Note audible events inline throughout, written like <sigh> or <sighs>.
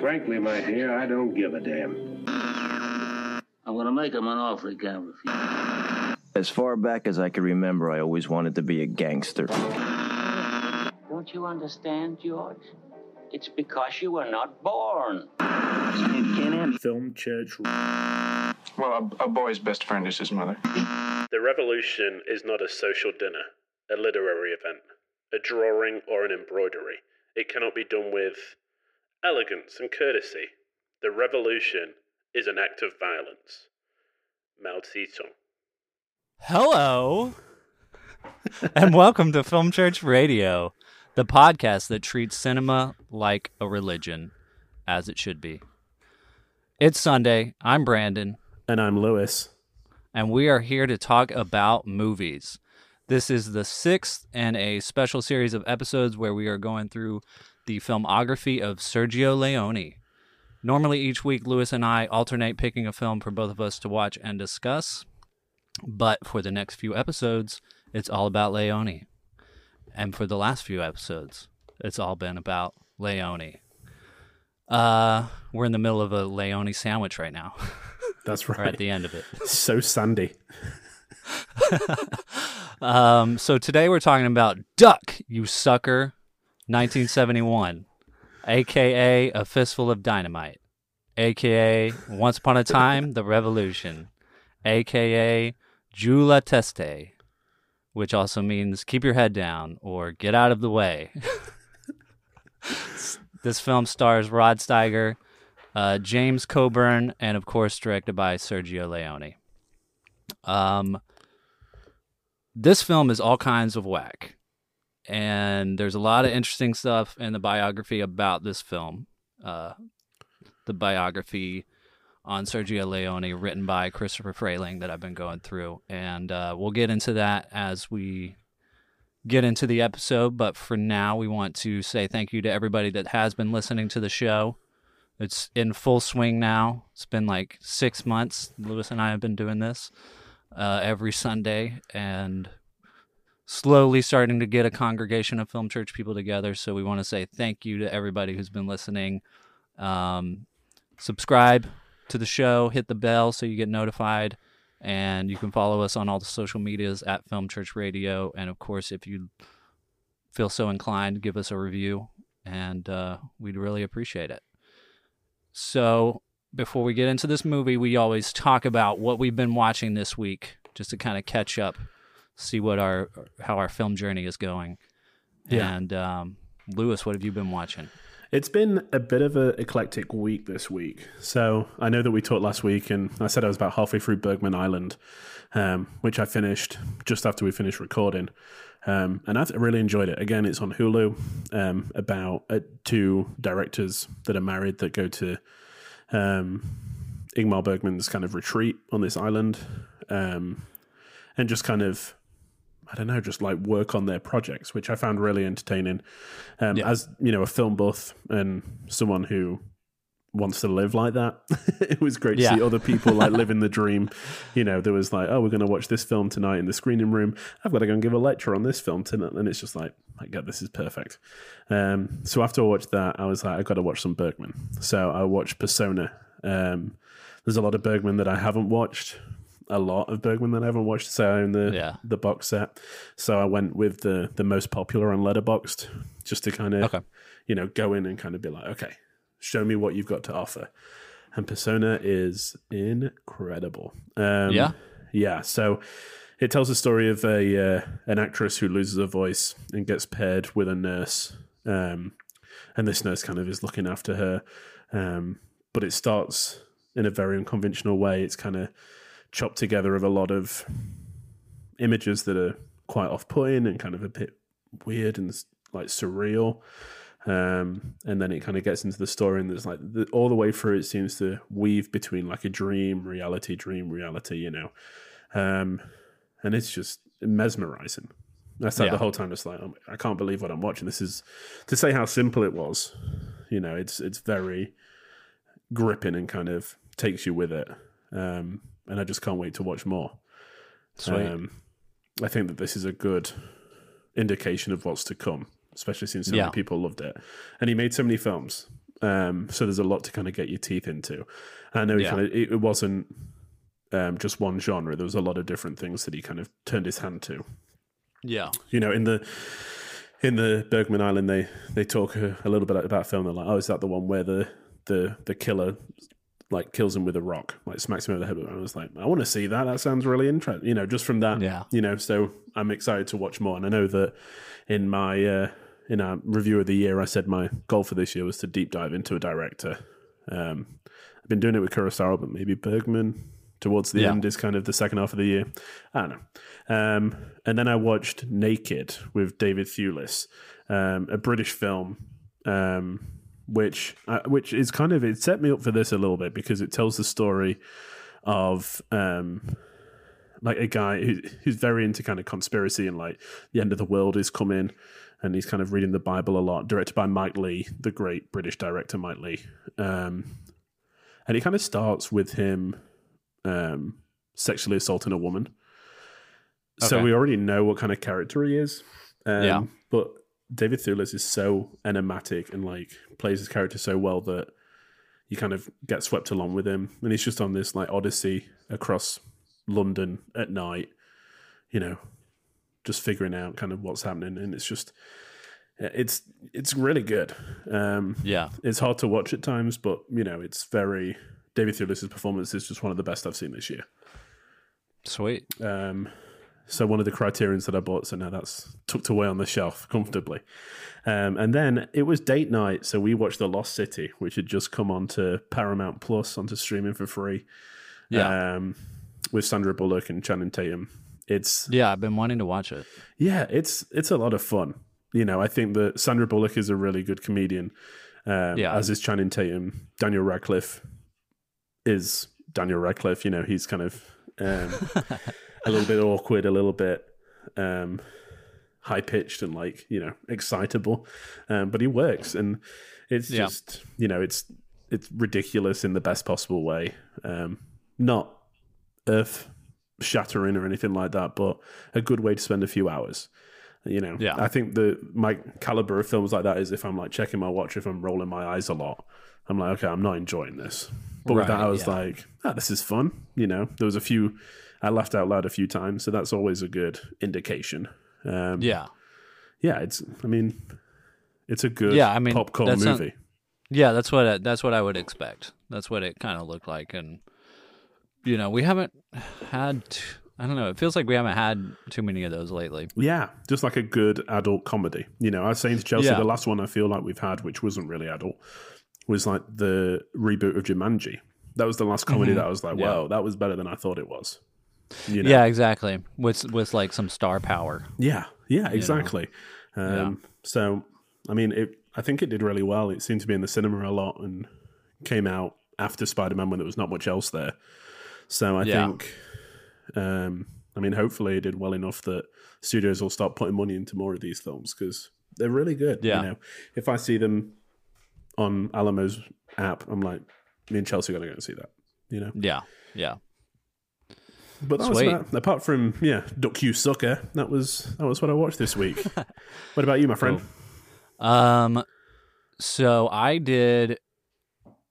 Frankly, my dear, I don't give a damn. I'm gonna make him an offer he can't refuse. As far back as I can remember, I always wanted to be a gangster. Don't you understand, George? It's because you were not born. Film church. Well, a, a boy's best friend is his mother. The revolution is not a social dinner, a literary event, a drawing, or an embroidery. It cannot be done with elegance and courtesy. The revolution is an act of violence. Mao Zedong. Hello, and welcome to Film Church Radio, the podcast that treats cinema like a religion, as it should be. It's Sunday. I'm Branden, And I'm Lewis. and we are here to talk about movies. This is the sixth in a special series of episodes where we are going through the filmography of Sergio Leone. Normally, each week, Lewis and I alternate picking a film for both of us to watch and discuss. But for the next few episodes, it's all about Leone. And for the last few episodes, it's all been about Leone. Uh, we're in the middle of a Leone sandwich right now, <laughs> That's right. at the end of it. <laughs> So sandy. <laughs> Um, so today we're talking about Duck, You Sucker, 1971, aka A Fistful of Dynamite, aka Once Upon a Time, The Revolution, aka Giù la Testa, which also means keep your head down or get out of the way. <laughs> this film stars Rod Steiger, uh, James Coburn, and of course directed by Sergio Leone. Um, this film is all kinds of whack. And there's a lot of interesting stuff in the biography about this film. Uh, the biography on Sergio Leone, written by Christopher Frayling, that I've been going through. And uh, we'll get into that as we get into the episode. But for now, we want to say thank you to everybody that has been listening to the show. It's in full swing now. It's been like six months. Lewis and I have been doing this uh, every Sunday and slowly starting to get a congregation of film church people together. So we want to say thank you to everybody who's been listening. Um, subscribe to the show, hit the bell so you get notified, and you can follow us on all the social medias at Film Church Radio. And of course, if you feel so inclined, give us a review, and uh, we'd really appreciate it. So before we get into this movie, we always talk about what we've been watching this week, just to kind of catch up, see what our how our film journey is going. Yeah. And um, Lewis, what have you been watching? It's been a bit of an eclectic week this week. So I know that we talked last week, and I said I was about halfway through Bergman Island, um, which I finished just after we finished recording. Um, and I really enjoyed it. Again, it's on Hulu um, about uh, two directors that are married that go to um, Ingmar Bergman's kind of retreat on this island um, and just kind of I don't know, just like work on their projects, which I found really entertaining. Um, Yeah. As you know, a film buff and someone who wants to live like that, <laughs> it was great to Yeah. see other people like <laughs> living the dream. You know, there was like, oh, we're going to watch this film tonight in the screening room. I've got to go and give a lecture on this film tonight, and it's just like, my God, this is perfect. Um, so after I watched that, I was like, I got to watch some Bergman. So I watched Persona. Um, there's a lot of Bergman that I haven't watched a lot of Bergman that I haven't watched. So I own the Yeah. the box set. So I went with the the most popular on Letterboxd just to kind of Okay. you know go in and kind of be like, okay, show me what you've got to offer. And Persona is incredible. Um, Yeah? yeah. So it tells the story of a uh, an actress who loses her voice and gets paired with a nurse, um, and this nurse kind of is looking after her. Um, but it starts in a very unconventional way. It's kind of chopped together of a lot of images that are quite off-putting and kind of a bit weird and like surreal. Um, and then it kind of gets into the story, and there's like the, all the way through, it seems to weave between like a dream, reality, dream, reality, you know. Um, and it's just mesmerizing. I sat Yeah. the whole time just like, oh, I can't believe what I'm watching. This is to say how simple it was. You know, it's it's very gripping and kind of takes you with it. Um, and I just can't wait to watch more. Um, I think that this is a good indication of what's to come, especially since so many people loved it. And he made so many films. Um, so there's a lot to kind of get your teeth into. I know he Yeah. kind of, it, it wasn't um, just one genre. There was a lot of different things that he kind of turned his hand to. Yeah. You know, in the in the Bergman Island, they they talk a, a little bit about film. They're like, oh, is that the one where the the the killer like kills him with a rock, like smacks him over the head? it? I was like, I want to see that. That sounds really interesting. You know, just from that. Yeah. You know, so I'm excited to watch more. And I know that in my uh, in our review of the year, I said my goal for this year was to deep dive into a director. Um, I've been doing it with Kurosawa, but maybe Bergman towards the Yeah. end is kind of the second half of the year. I don't know. Um, and then I watched Naked with David Thewlis, um, a British film, um, which uh, which is kind of it set me up for this a little bit because it tells the story of um, like a guy who, who's very into kind of conspiracy and like the end of the world is coming. And he's kind of reading the Bible a lot, directed by Mike Leigh, the great British director Mike Leigh. Um, and it kind of starts with him um, sexually assaulting a woman. So we already know what kind of character he is. Um, Yeah. But David Thewlis is so enigmatic and like plays his character so well that you kind of get swept along with him. And he's just on this like odyssey across London at night, you know, just figuring out kind of what's happening. And it's just, it's it's really good. Um, Yeah. it's hard to watch at times, but you know, it's very David Thewlis's performance is just one of the best I've seen this year. Sweet. Um, so one of the criterions that I bought, so now that's tucked away on the shelf comfortably. Um, and then it was date night, so we watched The Lost City, which had just come onto Paramount Plus onto streaming for free. Yeah. Um, with Sandra Bullock and Channing Tatum. It's Yeah, I've been wanting to watch it. yeah, it's it's a lot of fun. You know, I think that Sandra Bullock is a really good comedian. Um, Yeah. As is Channing Tatum. Daniel Radcliffe is Daniel Radcliffe. You know, he's kind of um, <laughs> a little bit awkward, a little bit um, high pitched and like you know excitable, um, but he works, and it's Yeah. just you know it's it's ridiculous in the best possible way. Um, not earth shattering or anything like that, but a good way to spend a few hours. You know, Yeah. I think the my caliber of films like that is if I'm like checking my watch, if I'm rolling my eyes a lot, I'm like, okay, I'm not enjoying this. But with that, I was yeah. like, ah, this is fun. You know, there was a few, I laughed out loud a few times, so that's always a good indication. Um, Yeah. yeah, it's. I mean, it's a good Yeah, I mean, popcorn that's not- movie. Yeah, that's what I, that's what I would expect. That's what it kind of looked like, and you know, we haven't had. t- I don't know. It feels like we haven't had too many of those lately. Yeah, just like a good adult comedy. You know, I was saying to Chelsea, Yeah. the last one I feel like we've had, which wasn't really adult, was like the reboot of Jumanji. That was the last comedy that I was like, Mm-hmm. Yeah. wow, that was better than I thought it was. You know? Yeah, exactly. With with like some star power. yeah, yeah, exactly. Um, Yeah. So, I mean, it. I think it did really well. It seemed to be in the cinema a lot and came out after Spider Man when there was not much else there. So I Yeah. think, um, I mean, hopefully it did well enough that studios will start putting money into more of these films because they're really good. Yeah. You know, if I see them on Alamo's app, I'm like, me and Chelsea are going to go and see that. You know, Yeah, yeah. But that was Sweet. about, apart from yeah, Duck You Sucker. That was that was what I watched this week. <laughs> what about you, my friend? Um, so I did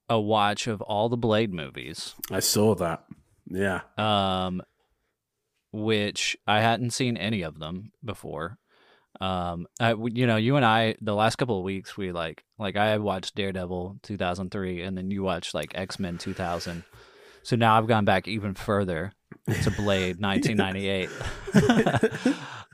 a watch of all the Blade movies. I saw that. Yeah, um, which I hadn't seen any of them before. Um, I, you know, you and I, the last couple of weeks, we like, like I watched Daredevil 2003, and then you watched like X Men 2000. So now I've gone back even further to Blade <laughs> 1998,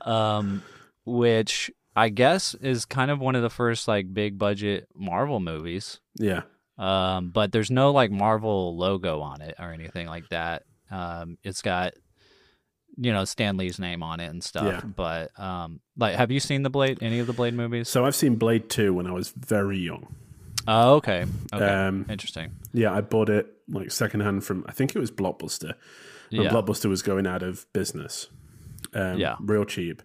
<laughs> um, which I guess is kind of one of the first like big budget Marvel movies. yeah, Um, but there's no like Marvel logo on it or anything like that. Um, it's got you know Stan Lee's name on it and stuff. Yeah. But um, like, have you seen the Blade? Any of the Blade movies? So I've seen Blade Two when I was very young. Oh, okay. Okay. Um, Interesting. Yeah, I bought it like secondhand from I think it was Blockbuster. When Yeah. Blockbuster was going out of business. Um, Yeah. real cheap.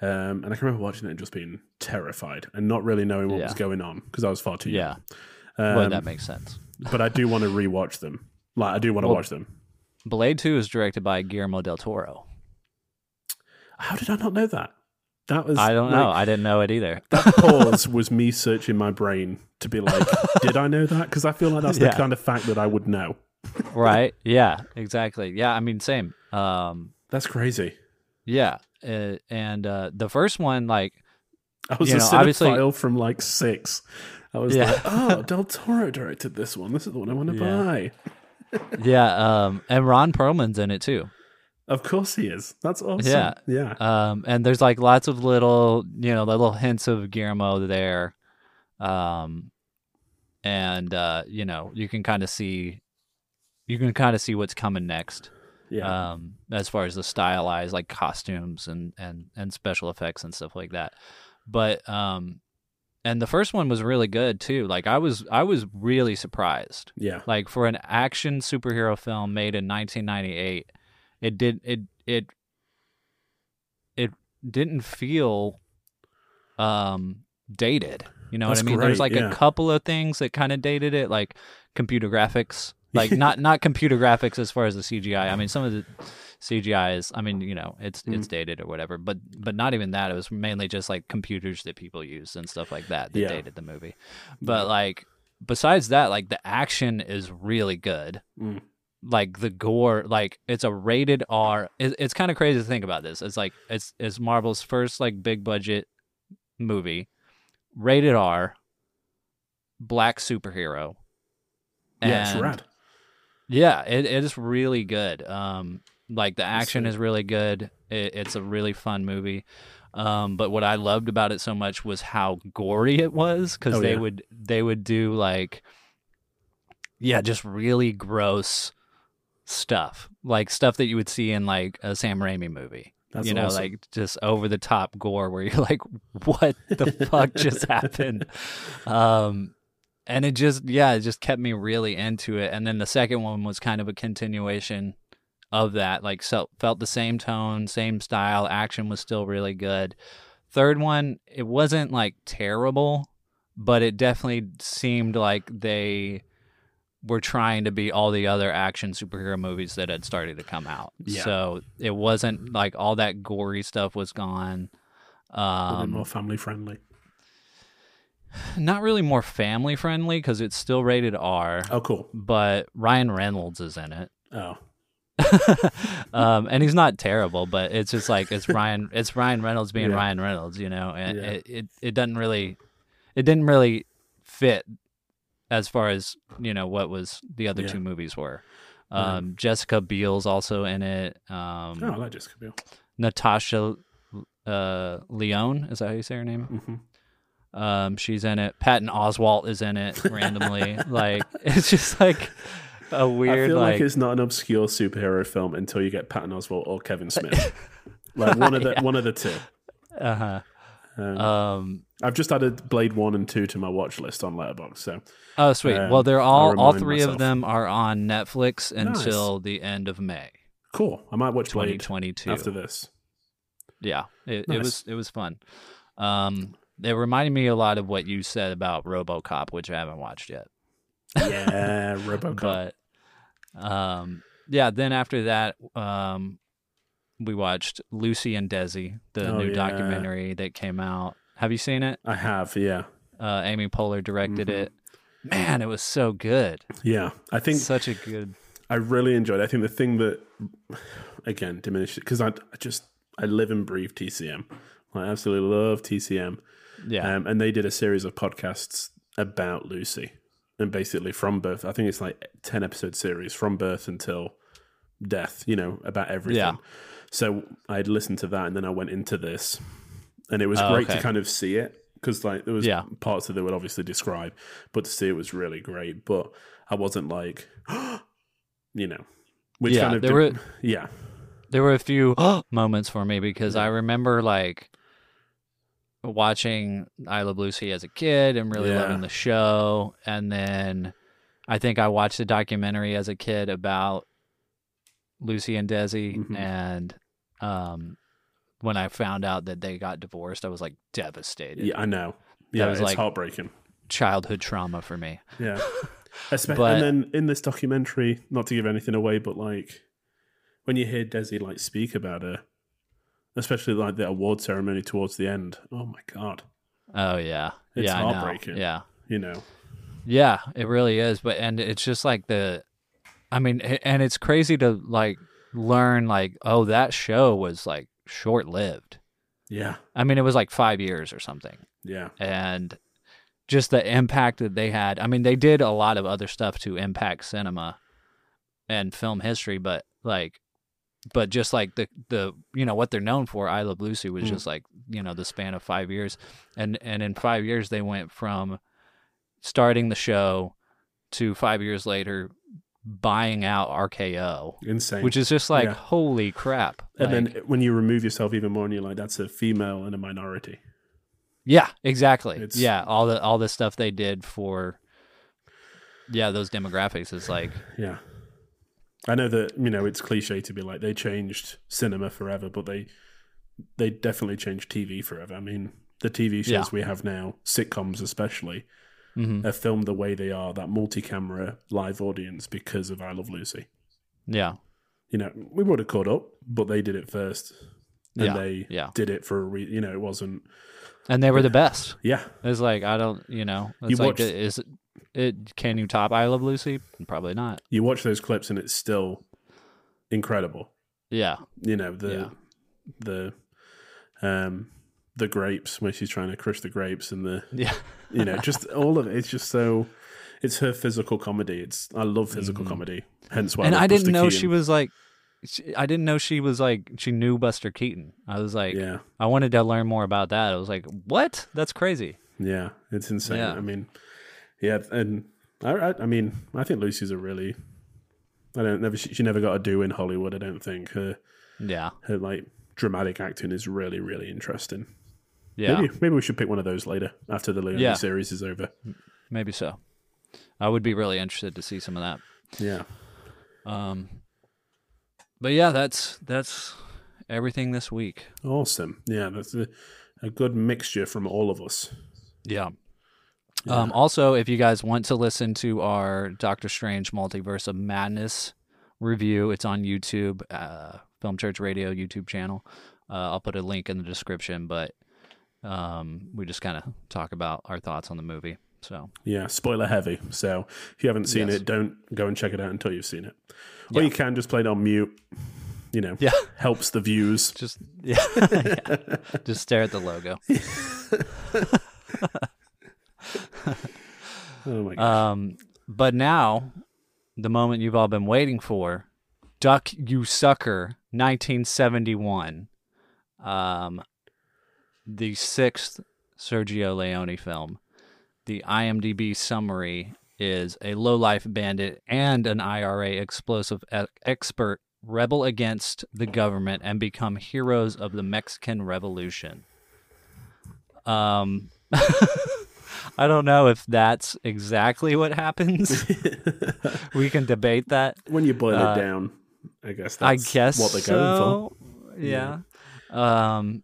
Um, and I can remember watching it and just being terrified and not really knowing what was going on because I was far too Yeah. young. Um, well, that makes sense. <laughs> but I do want to rewatch them. Like I do want to Well- watch them. Blade Two is directed by Guillermo del Toro. How did I not know that? That was I don't like, know. I didn't know it either. <laughs> That pause was me searching my brain to be like, <laughs> did I know that? Because I feel like that's Yeah. the kind of fact that I would know. right? Yeah, exactly. Yeah, I mean, same. Um, That's crazy. yeah, uh, and uh, the first one, like, I was You a know, obviously- from like six. I was Yeah. like, <laughs> oh, Del Toro directed this one. This is the one I want to Yeah. buy. yeah, um, and Ron Perlman's in it too. Of course he is. That's awesome. Yeah. Yeah. Um, and there's like lots of little, you know, little hints of Guillermo there. Um, and uh, you know, you can kind of see, you can kind of see what's coming next. Yeah. um, as far as the stylized like costumes and and and special effects and stuff like that. But um, and the first one was really good too. Like I was I was really surprised. yeah. Like for an action superhero film made in 1998, it did it it it didn't feel um dated. You know That's what I mean? There's like yeah. a couple of things that kind of dated it, like computer graphics. <laughs> Like not not computer graphics as far as the CGI. I mean, some of the CGI is. I mean, you know, it's Mm-hmm. it's dated or whatever. But but not even that. It was mainly just like computers that people use and stuff like that that Yeah. dated the movie. But like besides that, like the action is really good. Mm. Like the gore, like it's a rated R. It, it's kind of crazy to think about this. It's like it's it's Marvel's first like big budget movie, rated R, black superhero. Yeah, it's rad. yeah, it, it is really good. Um, like the action is really good. It, it's a really fun movie. Um, but what I loved about it so much was how gory it was because Oh, they yeah. would they would do like, yeah, just really gross stuff, like stuff that you would see in like a Sam Raimi movie. That's you know, awesome. like just over the top gore where you're <laughs> like, what the fuck just happened? Um, and it just, yeah, it just kept me really into it. And then the second one was kind of a continuation of that, like, so felt the same tone, same style. Action was still really good. Third one, it wasn't like terrible, but it definitely seemed like they were trying to be all the other action superhero movies that had started to come out. Yeah. So it wasn't like all that gory stuff was gone. Um, more family friendly. not really more family friendly because it's still rated R, Oh, cool. but Ryan Reynolds is in it. Oh, <laughs> um, and he's not terrible, but it's just like it's Ryan, it's Ryan Reynolds being Yeah. Ryan Reynolds, you know, and Yeah. it, it it doesn't really, it didn't really fit as far as you know what was the other Yeah. two movies were. Right. Um, Jessica Biel's also in it. Um, oh, I like Jessica Biel. Natasha uh, Lyonne is that how you say her name? hmm Um, she's in it. Patton Oswalt is in it randomly. <laughs> like it's just like a weird I feel like, like, it's not an obscure superhero film until you get Patton Oswalt or Kevin <laughs> Smith. like one of the <laughs> one of the two. uh huh. Um, Um. I've just added Blade One and Two to my watch list on Letterboxd. So Oh, sweet. Um, well, they're all all three myself. of them are on Netflix until the end of May, cool. I might watch twenty Blade twenty two. after this. Yeah, it, it was it was fun. Um, it reminded me a lot of what you said about RoboCop, which I haven't watched yet. Yeah, <laughs> RoboCop. But um, yeah. Then after that, um, we watched Lucy and Desi, the Oh, new yeah. documentary that came out. Have you seen it? I have. Yeah, Uh, Amy Poehler directed Mhm. it. Man, it was so good. yeah. I think Such a good. I really enjoyed. it. I think the thing that again diminished because I, I just I live and breathe TCM. I absolutely love TCM. Yeah. Um, and they did a series of podcasts about Lucy, and basically from birth. I think it's like ten episode series from birth until death. You know about everything. Yeah. So I'd listened to that, and then I went into this, and it was Oh, great okay. to kind of see it because like there was Yeah. parts that they would obviously describe, but to see it was really great. But I wasn't like, <gasps> you know, which Yeah, kind of there did- were- <laughs> yeah, there were a few <gasps> moments for me because I remember like watching I Love Lucy as a kid and really Yeah. loving the show, and then I think I watched a documentary as a kid about Lucy and Desi, Mhm. and um, when I found out that they got divorced, I was like devastated. yeah, I know. Yeah, was it's like- heartbreaking. Childhood trauma for me. Yeah. <laughs> Espe- But- and then in this documentary, not to give anything away, but like when you hear Desi like speak about her, especially like the award ceremony towards the end. Oh my god, Oh yeah, It's yeah, heartbreaking. Yeah, you know, yeah, it really is. But and it's just like the, I mean, and it's crazy to like learn like, oh, that show was like short lived. yeah, I mean, it was like five years or something, yeah, and just the impact that they had. I mean, they did a lot of other stuff to impact cinema and film history, but like, but just like the the you know what they're known for, I Love Lucy was Mm. just like you know the span of five years, and and in five years they went from starting the show to five years later buying out RKO, insane. which is just like Yeah. holy crap. and Like- then when you remove yourself even more, and you're like, that's a female and a minority. Yeah, exactly. It's- yeah, all the all the stuff they did for yeah, those demographics is like <sighs> Yeah. I know that, you know, it's cliche to be like they changed cinema forever, but they they definitely changed TV forever. I mean, the TV shows Yeah. we have now, sitcoms especially, mhm. are filmed the way they are, that multi-camera live audience because of I Love Lucy. yeah. You know, we would have caught up, but they did it first. And Yeah, they yeah. did it for a re- you know, it wasn't And they were the best. yeah. It's like I don't, you know, it's You like watched- is it, it can you top I Love Lucy? Probably not. You watch those clips and it's still incredible. Yeah. you know the Yeah. the um the grapes where she's trying to crush the grapes and the Yeah. you know just <laughs> all of it it's just so it's her physical comedy it's i love physical comedy hence why Mm-hmm. and love I didn't Buster know Keaton. she was like she, I didn't know she was like she knew Buster Keaton. I was like yeah I wanted to learn more about that. I was like, "What? That's crazy." yeah it's insane Yeah. i mean yeah and I, I i mean i think lucy's a really i don't never she, she never got a do in hollywood i don't think her Yeah. her like dramatic acting is really really interesting Yeah. maybe maybe we should pick one of those later after the Leone Yeah. series is over Maybe so. I would be really interested to see some of that. yeah Um, but yeah, that's that's everything this week. Awesome. Yeah, that's a, a good mixture from all of us. Yeah. Um, also, if you guys want to listen to our Doctor Strange Multiverse of Madness review, it's on YouTube, uh, Film Church Radio YouTube channel. Uh, I'll put a link in the description, but um, we just kind of talk about our thoughts on the movie. So Yeah, spoiler heavy. So if you haven't seen Yes. it, don't go and check it out until you've seen it. Or Yeah. you can just play it on mute. You know, Yeah. <laughs> helps the views. <laughs> just yeah, yeah. <laughs> just stare at the logo. Oh my god. Um, but now, the moment you've all been waiting for, Duck You Sucker, 1971. Um, the sixth Sergio Leone film. The IMDb summary is a low-life bandit and an IRA explosive e- expert rebel against the government and become heroes of the Mexican Revolution. Um, <laughs> I don't know if that's exactly what happens. <laughs> we can debate that. when you boil uh, it down, I guess I that's guess what they're going so. Yeah. Um,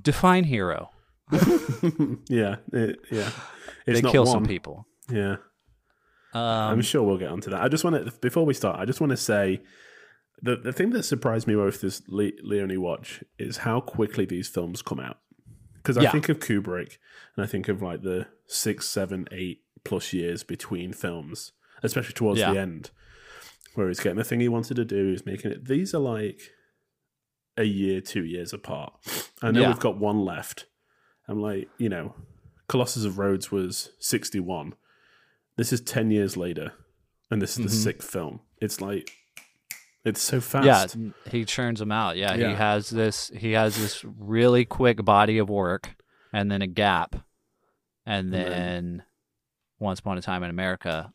define hero. <laughs> yeah, it, yeah. It's they not kill one. some people. Yeah. Um, I'm sure we'll get onto that. I just want to before we start. I just want to say the the thing that surprised me with this Le- Leone watch is how quickly these films come out. Because I Yeah. think of Kubrick and I think of like the six, seven, eight plus years between films, especially towards Yeah. the end, where he's getting the thing he wanted to do. He's making it. These are like a year, two years apart. I know Yeah. we've got one left. I'm like, you know, Colossus of Rhodes was 61. This is 10 years later, and this is the Mhm. sixth film. It's like, it's so fast. yeah, he churns them out. Yeah, Yeah. he has this. He has this really quick body of work, and then a gap, and then- then Once Upon a Time in America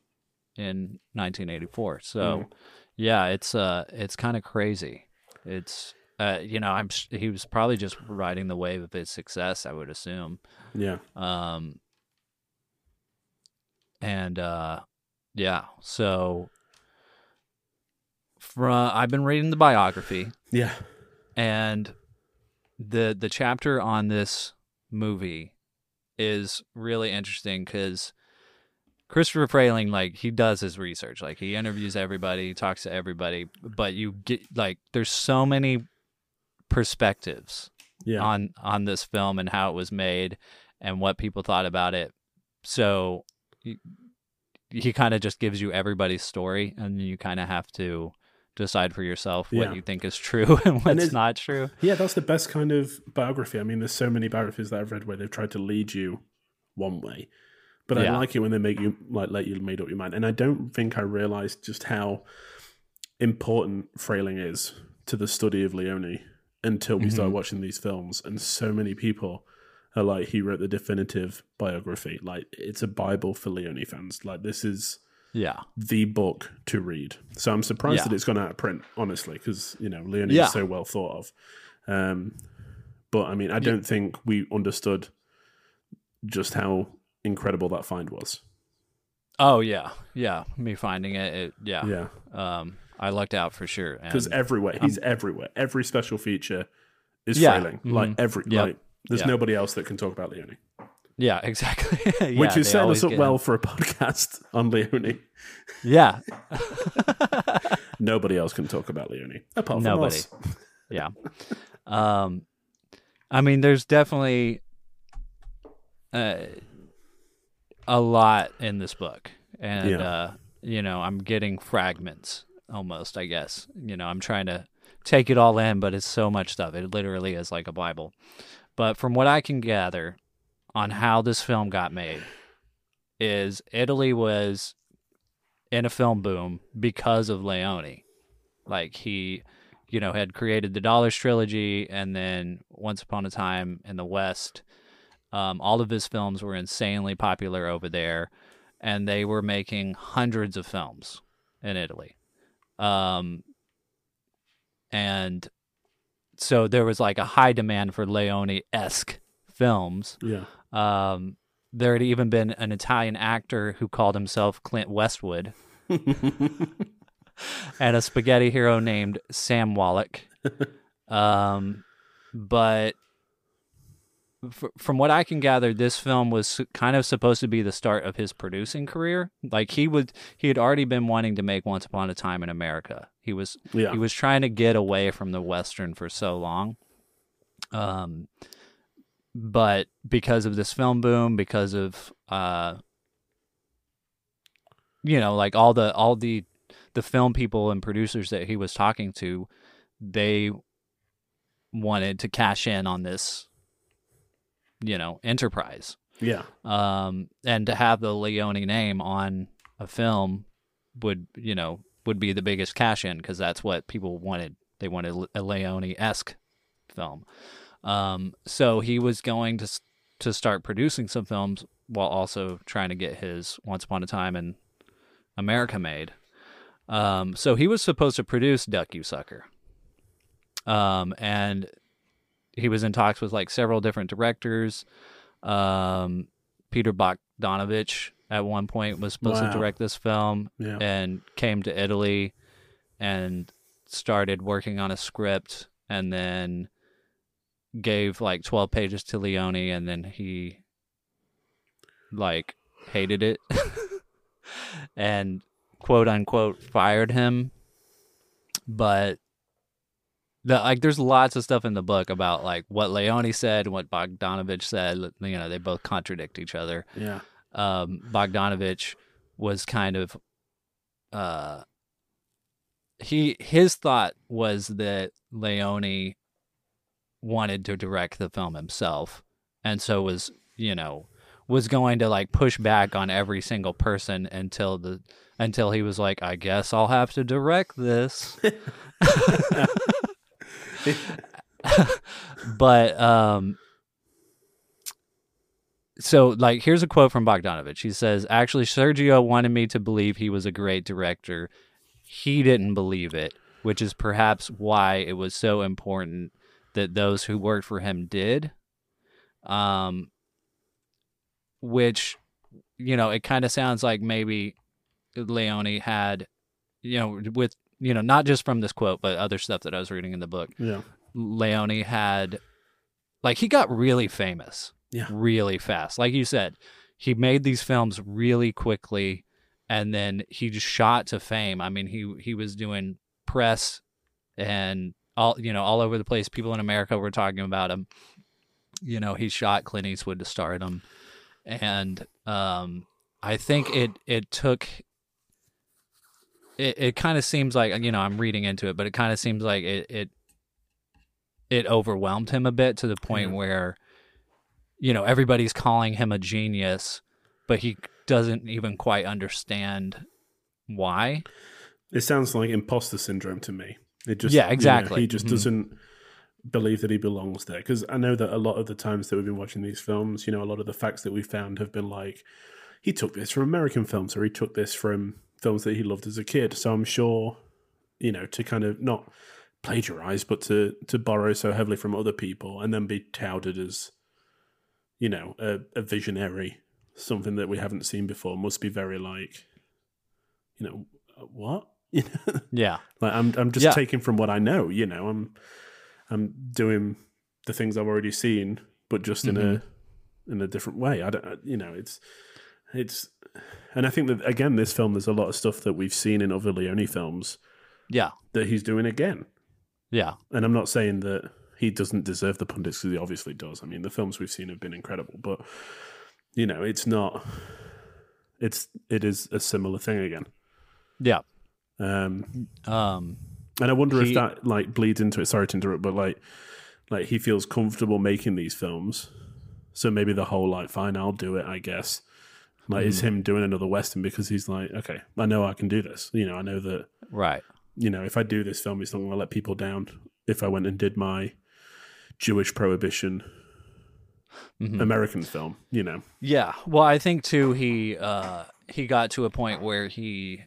in 1984. So, Mm. yeah, it's uh, it's kind of crazy. It's uh, you know, I'm he was probably just riding the wave of his success. I would assume. Yeah. Um, and uh, yeah, so from I've been reading the biography, Yeah. and the the chapter on this movie is really interesting because Christopher Frayling, like he does his research, like he interviews everybody, he talks to everybody, but you get like there's so many perspectives Yeah. on on this film and how it was made and what people thought about it. So he, he kind of just gives you everybody's story, and you kind of have to decide for yourself what Yeah. you think is true <laughs> and what's it's- not true. Yeah, that's the best kind of biography. I mean, there's so many biographies that I've read where they've tried to lead you one way, but Yeah. I like it when they make you like let you made up your mind. And I don't think I realized just how important Frayling is to the study of Leone until we started watching these films. And so many people are like, he wrote the definitive biography. Like, it's a bible for Leone fans. Like, this is Yeah, the book to read. So I'm surprised Yeah. that it's gone out of print, honestly, because you know Leone Yeah. is so well thought of. Um, but I mean, I don't think we understood just how incredible that find was. Oh yeah, yeah. Me finding it, it yeah. Yeah, Um, I lucked out for sure. because everywhere he's everywhere. Every special feature is Yeah. Mhm. Like every Yep. like, there's Yeah. nobody else that can talk about Leone, yeah, <laughs> exactly. Yeah, which is setting us up well him. for a podcast <laughs> on Leone. Yeah, <laughs> Nobody else can talk about Leone apart from Nobody. us. yeah. Um, I mean, there's definitely uh, a lot in this book, and Yeah. uh, you know, I'm getting fragments almost. I guess you know, I'm trying to take it all in, but it's so much stuff. It literally is like a Bible. But from what I can gather on how this film got made, is Italy was in a film boom because of Leone. Like he, you know, had created the Dollars trilogy and then Once Upon a Time in the West. Um, all of his films were insanely popular over there, and they were making hundreds of films in Italy. Um, and so there was like a high demand for Leone esque films. Yeah, Um, there had even been an Italian actor who called himself Clint Westwood, <laughs> and a spaghetti hero named Sam Wallach. <laughs> Um, but f- from what I can gather, this film was kind of supposed to be the start of his producing career. Like he would, he had already been wanting to make Once Upon a Time in America. He was yeah, he was trying to get away from the western for so long um but because of this film boom because of uh you know like all the all the the film people and producers that he was talking to they wanted to cash in on this you know enterprise yeah. um, and to have the Leone name on a film would you know would be the biggest cash in because that's what people wanted. They wanted a Leone esque film. Um, so he was going to to start producing some films while also trying to get his Once Upon a Time in America made. Um, so he was supposed to produce Duck You Sucker. Um, and he was in talks with like several different directors. Um, Peter Bogdanovich at one point was supposed Wow. to direct this film Yeah. and came to Italy and started working on a script and then gave like 12 pages to Leone and then he like hated it <laughs> and quote unquote fired him but the, like there's lots of stuff in the book about like what Leone said and what Bogdanovich said you know they both contradict each other Yeah. um, Bogdanovich was kind of uh, he his thought was that Leone wanted to direct the film himself, and so was you know was going to like push back on every single person until the until he was like, I guess I'll have to direct this. <laughs> <laughs> <laughs> <laughs> but um so like here's a quote from Bogdanovich. He says, "Actually Sergio wanted me to believe he was a great director. He didn't believe it, which is perhaps why it was so important that those who worked for him did." Um which you know, it kind of sounds like maybe Leone had you know, with you know, not just from this quote, but other stuff that I was reading in the book. Yeah. Leone had like he got really famous Yeah. really fast like you said he made these films really quickly and then he just shot to fame i mean he he was doing press and all you know all over the place. People in America were talking about him. You know, he shot Clint Eastwood to stardom, and um, I think it it took. It it kind of seems like you know I'm reading into it, but it kind of seems like it it it overwhelmed him a bit to the point Yeah. where, you know, everybody's calling him a genius, but he doesn't even quite understand why. It sounds like imposter syndrome to me. It just Yeah, you know, exactly. he just Mhm. doesn't believe that he belongs there because I know that a lot of the times that we've been watching these films, you know, a lot of the facts that we found have been like he took this from American films or he took this from films that he loved as a kid. So I'm sure, you know, to kind of not plagiarize, but to to borrow so heavily from other people and then be touted as, you know, a, a visionary, something that we haven't seen before, must be very like, you know, what? <laughs> You know, Yeah. like I'm I'm just Yeah. taking from what I know, you know. I'm I'm doing the things I've already seen, but just in a mm-hmm. in a different way. I don't, you know, it's it's, and I think that again, this film there's a lot of stuff that we've seen in other Leone films Yeah. that he's doing again. Yeah. And I'm not saying that he doesn't deserve the pundits because he obviously does. I mean, the films we've seen have been incredible, but you know, it's not. It's it is a similar thing again. Yeah. Um, Um And I wonder He- if that like bleeds into it. Sorry to interrupt, but like, like he feels comfortable making these films, so maybe the whole like, fine, I'll do it. I guess like it's him doing another western because he's like, okay, I know I can do this. You know, I know that right. you know if I do this film, it's not going to let people down. If I went and did my Jewish prohibition Mhm. American film, you know, Yeah. Well, I think too he uh he got to a point where he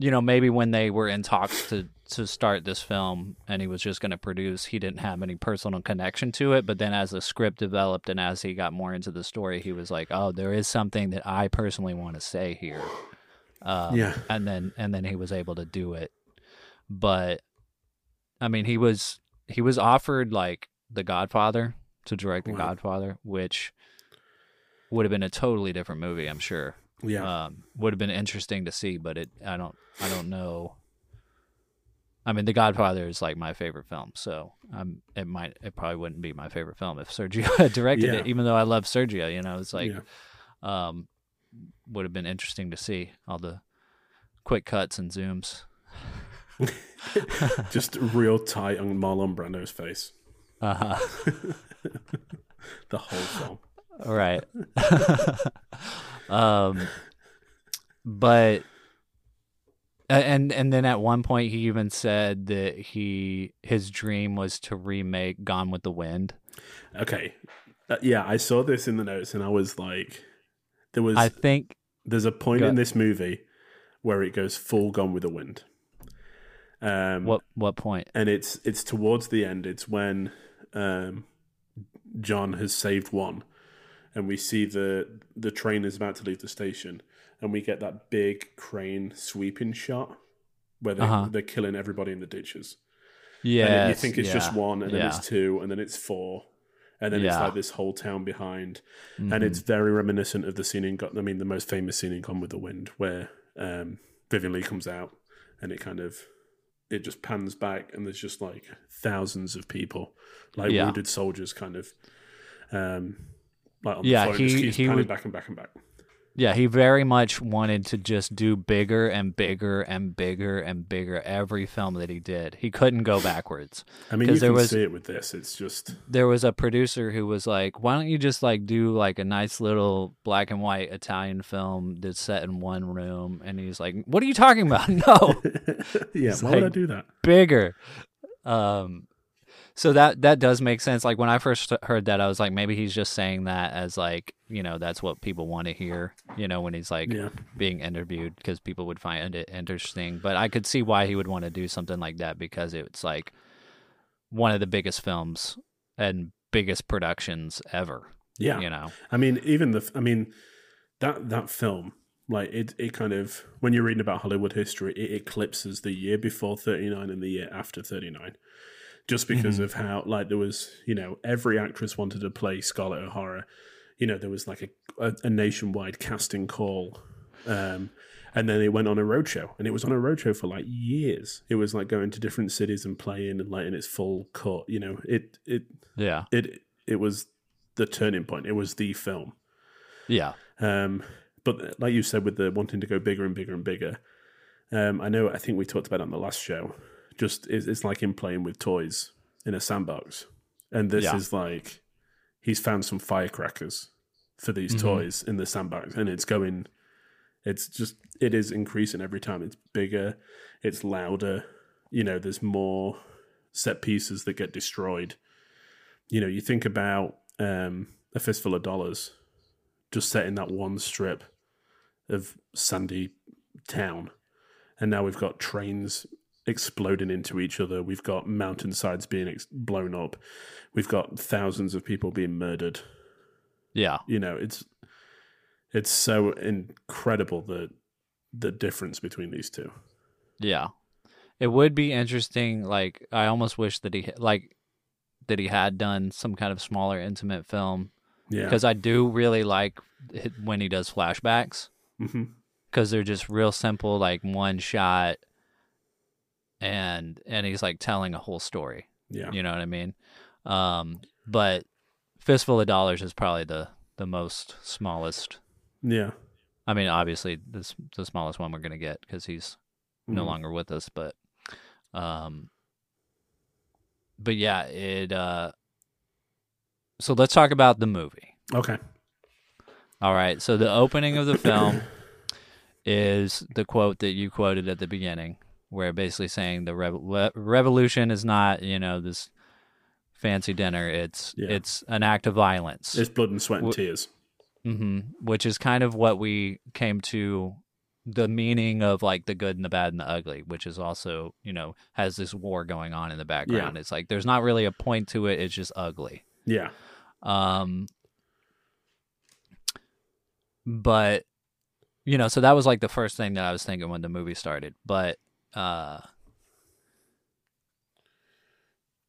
you know, maybe when they were in talks to to start this film and he was just going to produce, he didn't have any personal connection to it, but then as the script developed and as he got more into the story, he was like, "Oh, there is something that I personally want to say here." Um, Yeah. And then and then he was able to do it. But I mean, he was he was offered like The Godfather to direct The. Godfather, which would have been a totally different movie, I'm sure. Yeah, Um, would have been interesting to see, but it I don't I don't know. I mean, The Godfather is like my favorite film, so um, it might it probably wouldn't be my favorite film if Sergio <laughs> had directed Yeah. it. Even though I love Sergio, you know, it's like yeah. um, would have been interesting to see all the quick cuts and zooms. <laughs> just real tight on Marlon Brando's face Uh-huh. <laughs> the whole film. right. Um, but and and then at one point he even said that he his dream was to remake Gone with the Wind. Okay, uh, yeah, I saw this in the notes and I was like, there was I think there's a point in this movie where it goes full gone with the wind. Um, what what point? and it's it's towards the end. It's when um, John has saved one, and we see the the train is about to leave the station, and we get that big crane sweeping shot where they, Uh-huh. they're killing everybody in the ditches. Yeah, and you think it's just one, and then yeah. it's two, and then it's four, and then it's like this whole town behind, and Mhm. it's very reminiscent of the scene in. I mean, the most famous scene in Gone with the Wind, where um, Vivien Leigh comes out, and it kind of it just pans back, and there's just like thousands of people, like Yeah. wounded soldiers, kind of. Um, like on Yeah, the he- he would- back and back and back. Yeah, he very much wanted to just do bigger and bigger and bigger and bigger every film that he did. He couldn't go backwards. I mean, you there can was- see it with this. It's just There was a producer who was like, "Why don't you just like do like a nice little black and white Italian film that's set in one room?" And he's like, "What are you talking about? <laughs> No, <laughs> yeah. It's Why would I do that? bigger." Um, so that that does make sense. Like when I first heard that, I was like, maybe he's just saying that as like you know that's what people want to hear. You know, when he's like Yeah. being interviewed because people would find it interesting. But I could see why he would want to do something like that because it's like one of the biggest films and biggest productions ever. Yeah. You know, I mean, even the, I mean, that that film, like it, it kind of when you're reading about Hollywood history, it eclipses the year before 39 and the year after 39, just because of how like there was, you know, every actress wanted to play Scarlett O'Hara. You know, there was like a, a, a nationwide casting call Um, and then it went on a roadshow, and it was on a roadshow for like years. It was like going to different cities and playing and letting its full cut. You know, it it Yeah. it it was the turning point. It was the film. Yeah. Um, but like you said, with the wanting to go bigger and bigger and bigger, um, I know. I think we talked about it on the last show. Just it's, it's like him playing with toys in a sandbox, and this Yeah. is like he's found some firecrackers for these Mhm. toys in the sandbox, and it's going. It's just it is increasing every time. It's bigger, it's louder. You know, there's more set pieces that get destroyed. You know, you think about um, a fistful of dollars just set in that one strip of sandy town. And now we've got trains exploding into each other. We've got mountainsides being ex- blown up. We've got thousands of people being murdered. Yeah. You know, it's it's so incredible the the difference between these two. Yeah. It would be interesting like I almost wish that he like that he had done some kind of smaller intimate film Yeah, because I do really like when he does flashbacks mm-hmm. because they're just real simple like one shot and and he's like telling a whole story. yeah, You know what I mean? Um but Fistful of Dollars is probably the the most smallest. yeah. I mean, obviously this the smallest one we're going to get cuz he's no Mhm. longer with us, but um but yeah, it uh so let's talk about the movie. Okay. All right. So the opening of the film <coughs> is the quote that you quoted at the beginning, where basically saying the le- revolution is not, you know, this fancy dinner. It's Yeah. it's an act of violence, It's blood and sweat and tears. hmm which is kind of what we came to the meaning of like the good and the bad and the ugly, which is also, you know, has this war going on in the background. It's like there's not really a point to it. It's just ugly. Yeah. Um, but you know, so that was like the first thing that I was thinking when the movie started. But uh,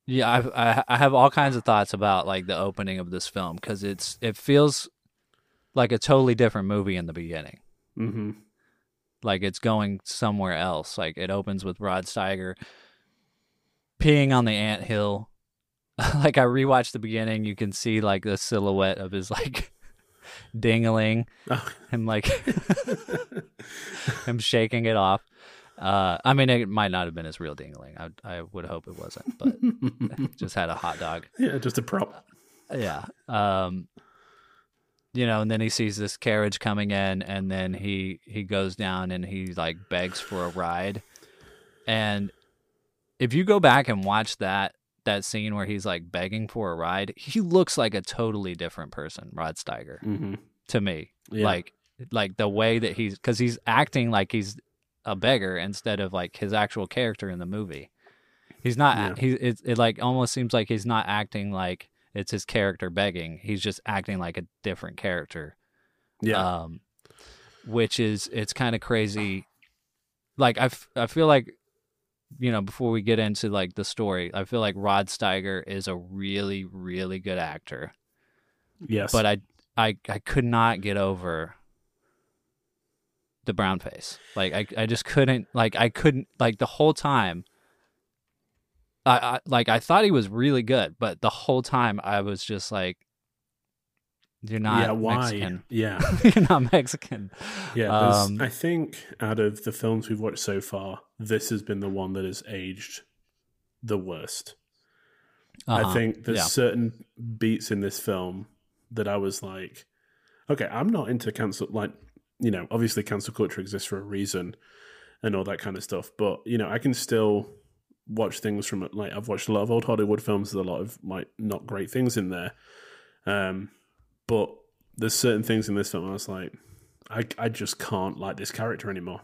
yeah, I've, I I have all kinds of thoughts about like the opening of this film because it's it feels like a totally different movie in the beginning. hmm Like it's going somewhere else. Like it opens with Rod Steiger peeing on the ant hill. <laughs> like I rewatched the beginning, you can see like the silhouette of his like <laughs> dingling, Oh. him like <laughs> him shaking it off. Uh, I mean, it might not have been his real dingling. I I would hope it wasn't, but <laughs> just had a hot dog. yeah, just a prop. Yeah. Um you know, and then he sees this carriage coming in and then he he goes down and he like begs for a ride. And if you go back and watch that that scene where he's like begging for a ride, he looks like a totally different person, Rod Steiger, hmm to me. Yeah. Like like the way that he's cuz he's acting like he's a beggar instead of like his actual character in the movie. He's not Yeah. he it, it like almost seems like he's not acting like it's his character begging. He's just acting like a different character. Yeah. Um which is it's kind of crazy. Like I, f- I feel like you know, before we get into like the story, I feel like Rod Steiger is a really really good actor yes. but I I I could not get over the brown face. Like I I just couldn't like I couldn't like the whole time. I, I like I thought he was really good, but the whole time I was just like, "You're not yeah. Why? Mexican. <laughs> Yeah. You're not Mexican." Yeah, Um, I think out of the films we've watched so far, this has been the one that has aged the worst. I Uh-huh. think there's yeah. certain beats in this film that I was like, okay, I'm not into cancel. Like, you know, obviously cancel culture exists for a reason and all that kind of stuff. But you know, I can still watch things from like I've watched a lot of old Hollywood films. There's a lot of like not great things in there. Um, but there's certain things in this film I was like, I I just can't like this character anymore.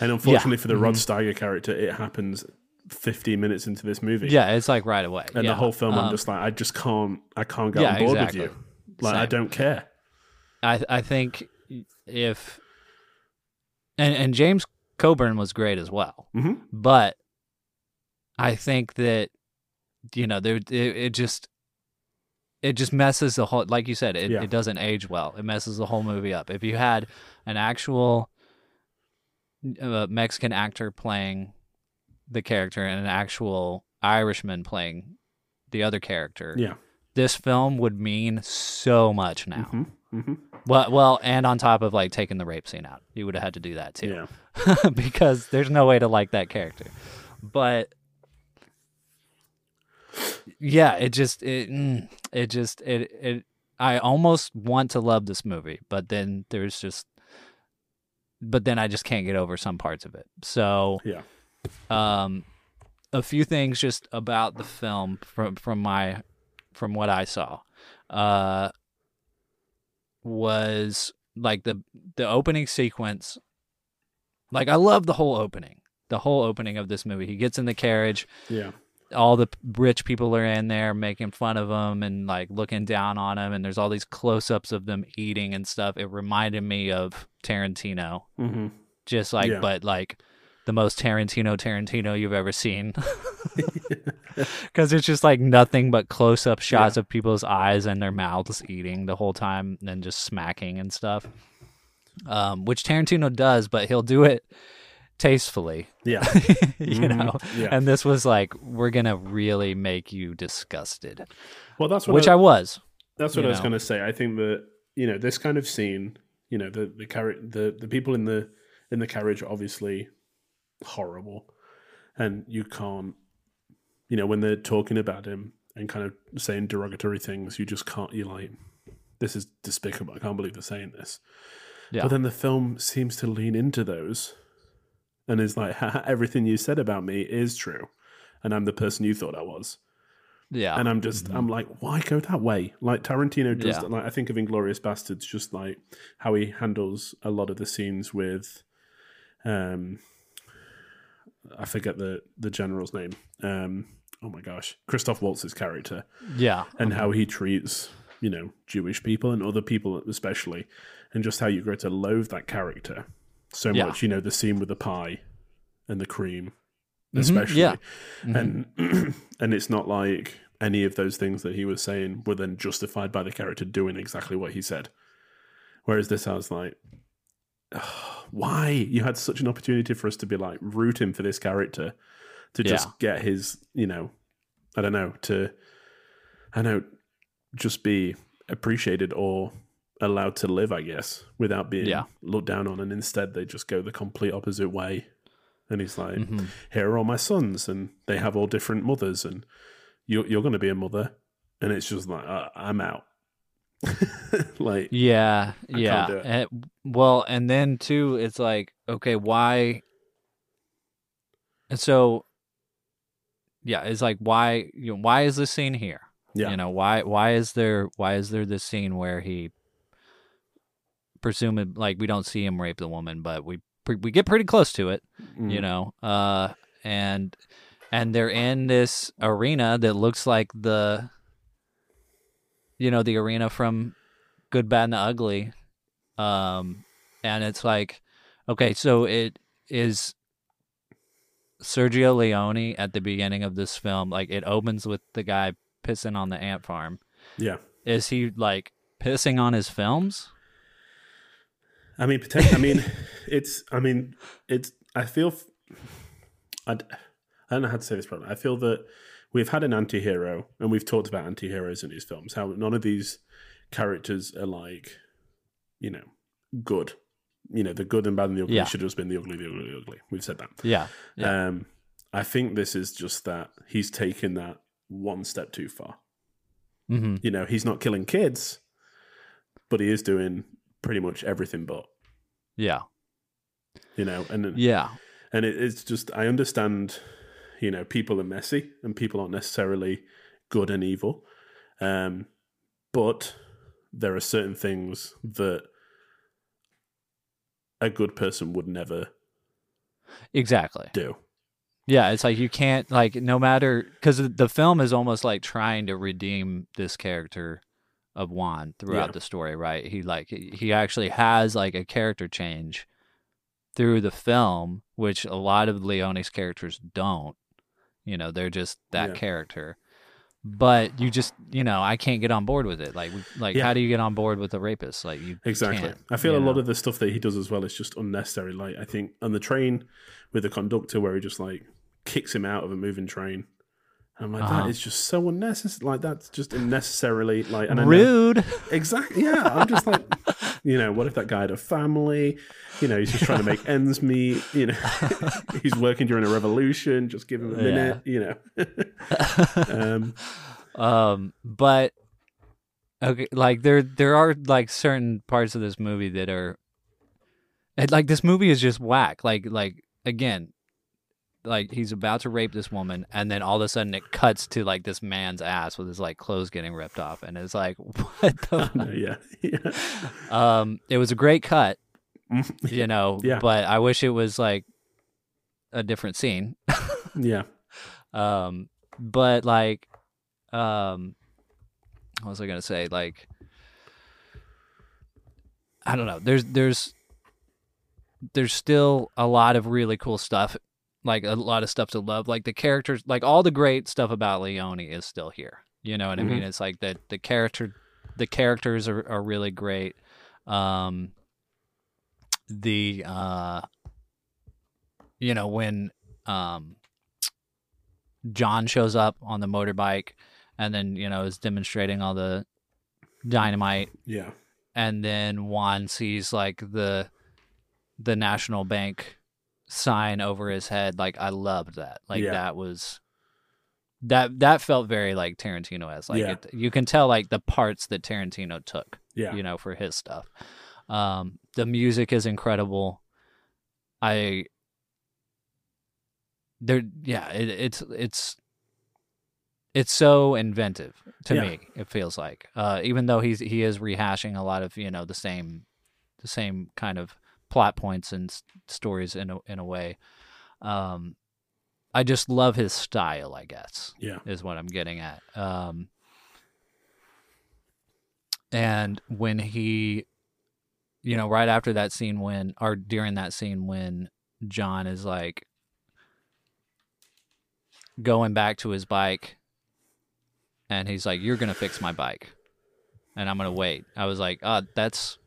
And unfortunately for the Rod Steiger character, it happens 15 minutes into this movie. Yeah, it's like right away. And yeah. the whole film, I'm Um, just like, I just can't, I can't get yeah, on board exactly. with you. Like, I don't care. I I think if and and James Coburn was great as well. Mhm. But I think that you know there it, it just it just messes the whole like you said it, Yeah. it doesn't age well it messes the whole movie up if you had an actual uh, mexican actor playing the character and an actual irishman playing the other character Yeah. this film would mean so much now hmm hmm well well and on top of like taking the rape scene out you would have had to do that too Yeah. <laughs> because there's no way to like that character. But yeah, it just it mm, it just it it I almost want to love this movie, but then there's just but then I just can't get over some parts of it. So Yeah. um a few things just about the film from from my from what I saw. Uh was like the the opening sequence like I love the whole opening. The whole opening of this movie. He gets in the carriage, Yeah. all the rich people are in there making fun of him and like looking down on him and there's all these close-ups of them eating and stuff. It reminded me of Tarantino. hmm Just like Yeah. but like the most Tarantino Tarantino you've ever seen. <laughs> <laughs> Cuz it's just like nothing but close-up shots of people's eyes and their mouths eating the whole time and just smacking and stuff. Um which Tarantino does, but he'll do it tastefully Yeah. <laughs> you Mhm. know Yeah. and this was like we're gonna really make you disgusted Well, that's what which I, i was That's what I was going to say. I think that you know this kind of scene, you know, the the carri- the the people in the in the carriage obviously horrible, and you can't, you know, when they're talking about him and kind of saying derogatory things, you just can't. You're like, this is despicable. I can't believe they're saying this. Yeah. But then the film seems to lean into those, and is like, everything you said about me is true, and I'm the person you thought I was yeah and I'm just I'm like, why go that way? Like Tarantino does. Yeah. Like I think of Inglourious Basterds, just like how he handles a lot of the scenes with, um, I forget the the general's name. Um, oh my gosh, Christoph Waltz's character yeah and how he treats you know Jewish people and other people especially, and just how you grow to loathe that character so Yeah. much. You know the scene with the pie and the cream, Mhm, especially, yeah. and <clears throat> and it's not like any of those things that he was saying were then justified by the character doing exactly what he said. Whereas this, I was like, "Ugh, <sighs> why? You had such an opportunity for us to be like rooting for this character to just Yeah. get his, you know, I don't know, to, I know, just be appreciated or allowed to live, I guess, without being Yeah. looked down on. And instead, they just go the complete opposite way. And he's like, Mhm. here are all my sons, and they have all different mothers, and you're, you're going to be a mother. And it's just like, uh, I'm out. <laughs> like, yeah yeah. And- well and then too it's like okay why and so yeah it's like why you know, why is this scene here yeah. you know why why is there why is there this scene where he presumably like we don't see him rape the woman but we pre- we get pretty close to it Mm. you know uh and and they're in this arena that looks like the you know the arena from good bad and the ugly um and it's like okay so it is sergio leone at the beginning of this film like it opens with the guy pissing on the ant farm Yeah. is he like pissing on his films I mean, I mean, <laughs> it's. I mean, it's. I feel. I don't know how to say this properly. I feel that we've had an anti-hero, and we've talked about anti-heroes in these films. How none of these characters are like, you know, good. You know, the good and bad and the ugly Yeah. should have just been the ugly, the ugly, the ugly. We've said that. yeah Yeah. Um, I think this is just that he's taken that one step too far. hmm You know, he's not killing kids, but he is doing pretty much everything but. yeah You know, and yeah and it, it's just I understand, you know, people are messy and people aren't necessarily good and evil, um, but there are certain things that a good person would never exactly do. Yeah, it's like you can't like no matter because the film is almost like trying to redeem this character of Juan throughout Yeah. the story, right? He like he he actually has like a character change through the film, which a lot of Leone's characters don't. You know, they're just that Yeah. character. but you just you know I can't get on board with it. Like like Yeah. how do you get on board with a rapist? Like you Exactly. I feel a lot of the stuff that he does as well is just unnecessary. Like I think on the train with the conductor where he just like kicks him out of a moving train. I'm like, Uh-huh. that is just so unnecessary. Like that's just unnecessarily like and know- rude. <laughs> Exactly. Yeah. I'm just like, you know, what if that guy had a family? You know, he's just trying to make ends meet. You know, <laughs> he's working during a revolution. Just give him a minute. You know. <laughs> um, um, but okay, like there there are like certain parts of this movie that are, like this movie is just whack. Like like again, like he's about to rape this woman, and then all of a sudden it cuts to like this man's ass with his like clothes getting ripped off, and it's like <laughs> what the. <laughs> yeah. Yeah. Um, it was a great cut, you know, <laughs> Yeah. but I wish it was like a different scene. Yeah. Um, but like, um, what was I gonna say? Like, I don't know. There's there's there's still a lot of really cool stuff, like a lot of stuff to love. Like the characters, like all the great stuff about Leone is still here. You know what I mean? It's like the the character, the characters are are really great. Um, the uh, you know when um John shows up on the motorbike and then, you know, is demonstrating all the dynamite Yeah. and then Juan sees like the the National Bank sign over his head. Like I loved that. Like Yeah. that was that that felt very like Tarantino as like Yeah. it, you can tell like the parts that Tarantino took Yeah. you know, for his stuff. Um, the music is incredible. I there, yeah, it, it's it's it's so inventive to Yeah. me. It feels like, uh, even though he's he is rehashing a lot of you know the same the same kind of plot points and s- stories in a in a way. Um, I just love his style. I guess Yeah. is what I'm getting at. Um, and when he, you know, right after that scene, when or during that scene, when John is like going back to his bike, and he's like, "You're gonna fix my bike, and I'm gonna wait." I was like, "Oh, that's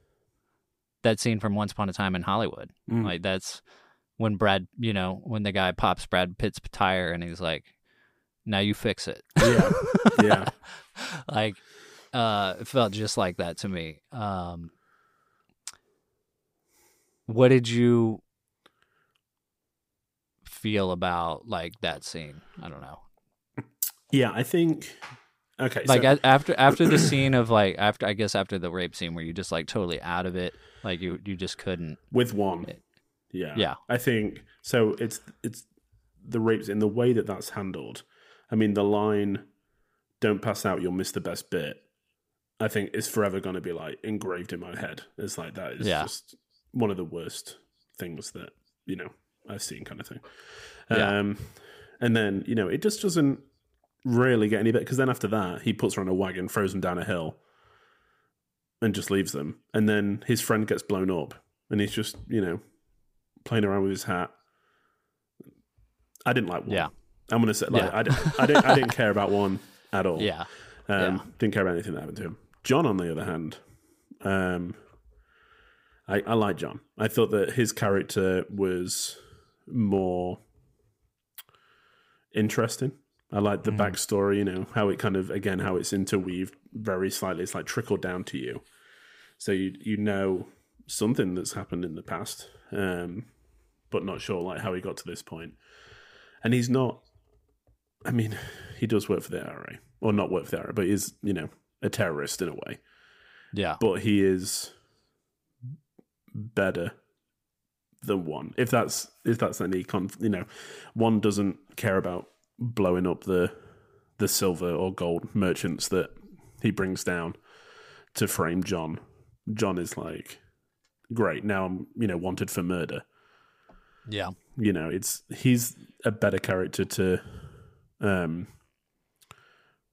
that scene from Once Upon a Time in Hollywood. Mm. Like that's when Brad, you know, when the guy pops Brad Pitt's tire, and he's like." Now you fix it. Yeah. <laughs> Yeah. like uh it felt just like that to me um what did you feel about like that scene i don't know Yeah. I think. Okay. like so, after after the scene of like after i guess after the rape scene where you just like totally out of it like you you just couldn't with Juan. Yeah. Yeah. I think so. It's it's the rapes in the way that that's handled. I mean, the line "Don't pass out, you'll miss the best bit." I think is forever going to be like engraved in my head. It's like that is Yeah. just one of the worst things that you know I've seen, kind of thing. Yeah. Um, and then you know it just doesn't really get any better because then after that he puts her on a wagon, throws them down a hill, and just leaves them. And then his friend gets blown up, and he's just you know playing around with his hat. I didn't like Juan. Yeah. I'm gonna say like Yeah. I, didn't, I didn't I didn't <laughs> care about Juan at all. yeah Um, Yeah. Didn't care about anything that happened to him. John, on the other hand, um, I, I like John. I thought that his character was more interesting. I like the backstory, you know, how it kind of again how it's interweaved very slightly. It's like trickled down to you, so you you know something that's happened in the past, um, but not sure like how he got to this point. And he's not. I mean, he does work for the IRA, or not work for the IRA, but he's you know a terrorist in a way. yeah But he is better than Juan. If that's if that's any conf, you know, Juan doesn't care about blowing up the the silver or gold merchants that he brings down to frame John. John is like, great. Now I'm you know wanted for murder yeah you know it's he's a better character to um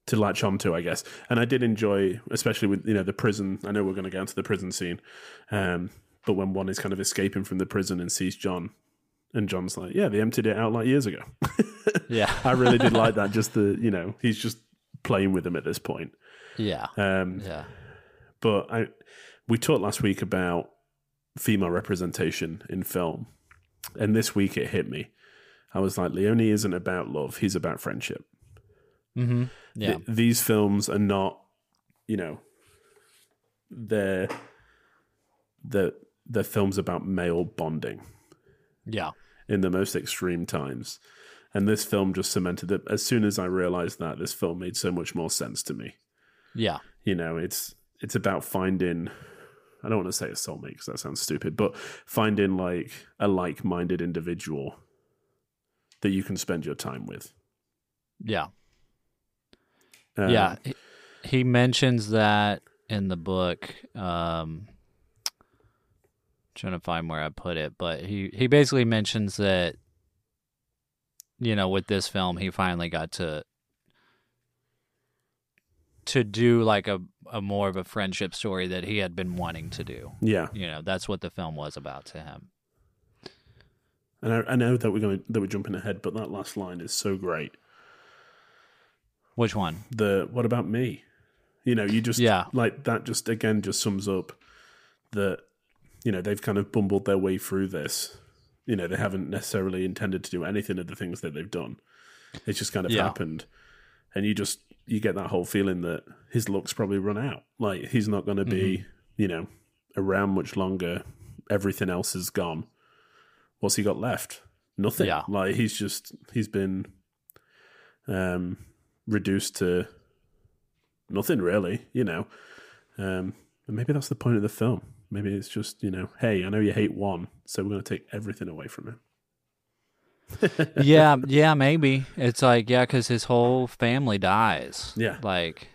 to latch onto i guess and i did enjoy especially with you know the prison i know we're going to get into the prison scene um but when Juan is kind of escaping from the prison and sees john and john's like yeah they emptied it out like years ago <laughs> yeah <laughs> i really did like that just the <laughs> you know he's just playing with him at this point. Yeah. Um, Yeah. but I we talked last week about female representation in film, and this week it hit me. I was like, Leone isn't about love; he's about friendship. Mm-hmm. Yeah. Th- these films are not, you know, they're the the films about male bonding yeah. in the most extreme times. And this film just cemented it. As soon as I realized that, this film made so much more sense to me. Yeah. You know, it's it's about finding. I don't want to say a soulmate because that sounds stupid, but finding like a like-minded individual that you can spend your time with. Yeah. Um, yeah. He, he mentions that in the book. Um, trying to find where I put it, but he he basically mentions that you know with this film he finally got to to do like a a more of a friendship story that he had been wanting to do. yeah. You know, that's what the film was about to him. And I, I know that we're going that we're jumping ahead, but that last line is so great. Which one? The what about me? You know, you just Yeah. like that. Just again, just sums up that you know they've kind of bumbled their way through this. You know, they haven't necessarily intended to do anything of the things that they've done. It's just kind of Yeah. happened, and you just you get that whole feeling that his luck's probably run out. Like he's not going to be, Mm-hmm. you know, around much longer. Everything else is gone. What's he got left? Nothing. Yeah. Like he's just he's been um reduced to nothing really, you know. Um and maybe that's the point of the film. Maybe it's just, you know, hey, I know you hate Juan, so we're gonna take everything away from him. <laughs> yeah, yeah, maybe. It's like, yeah, because his whole family dies. Yeah. Like,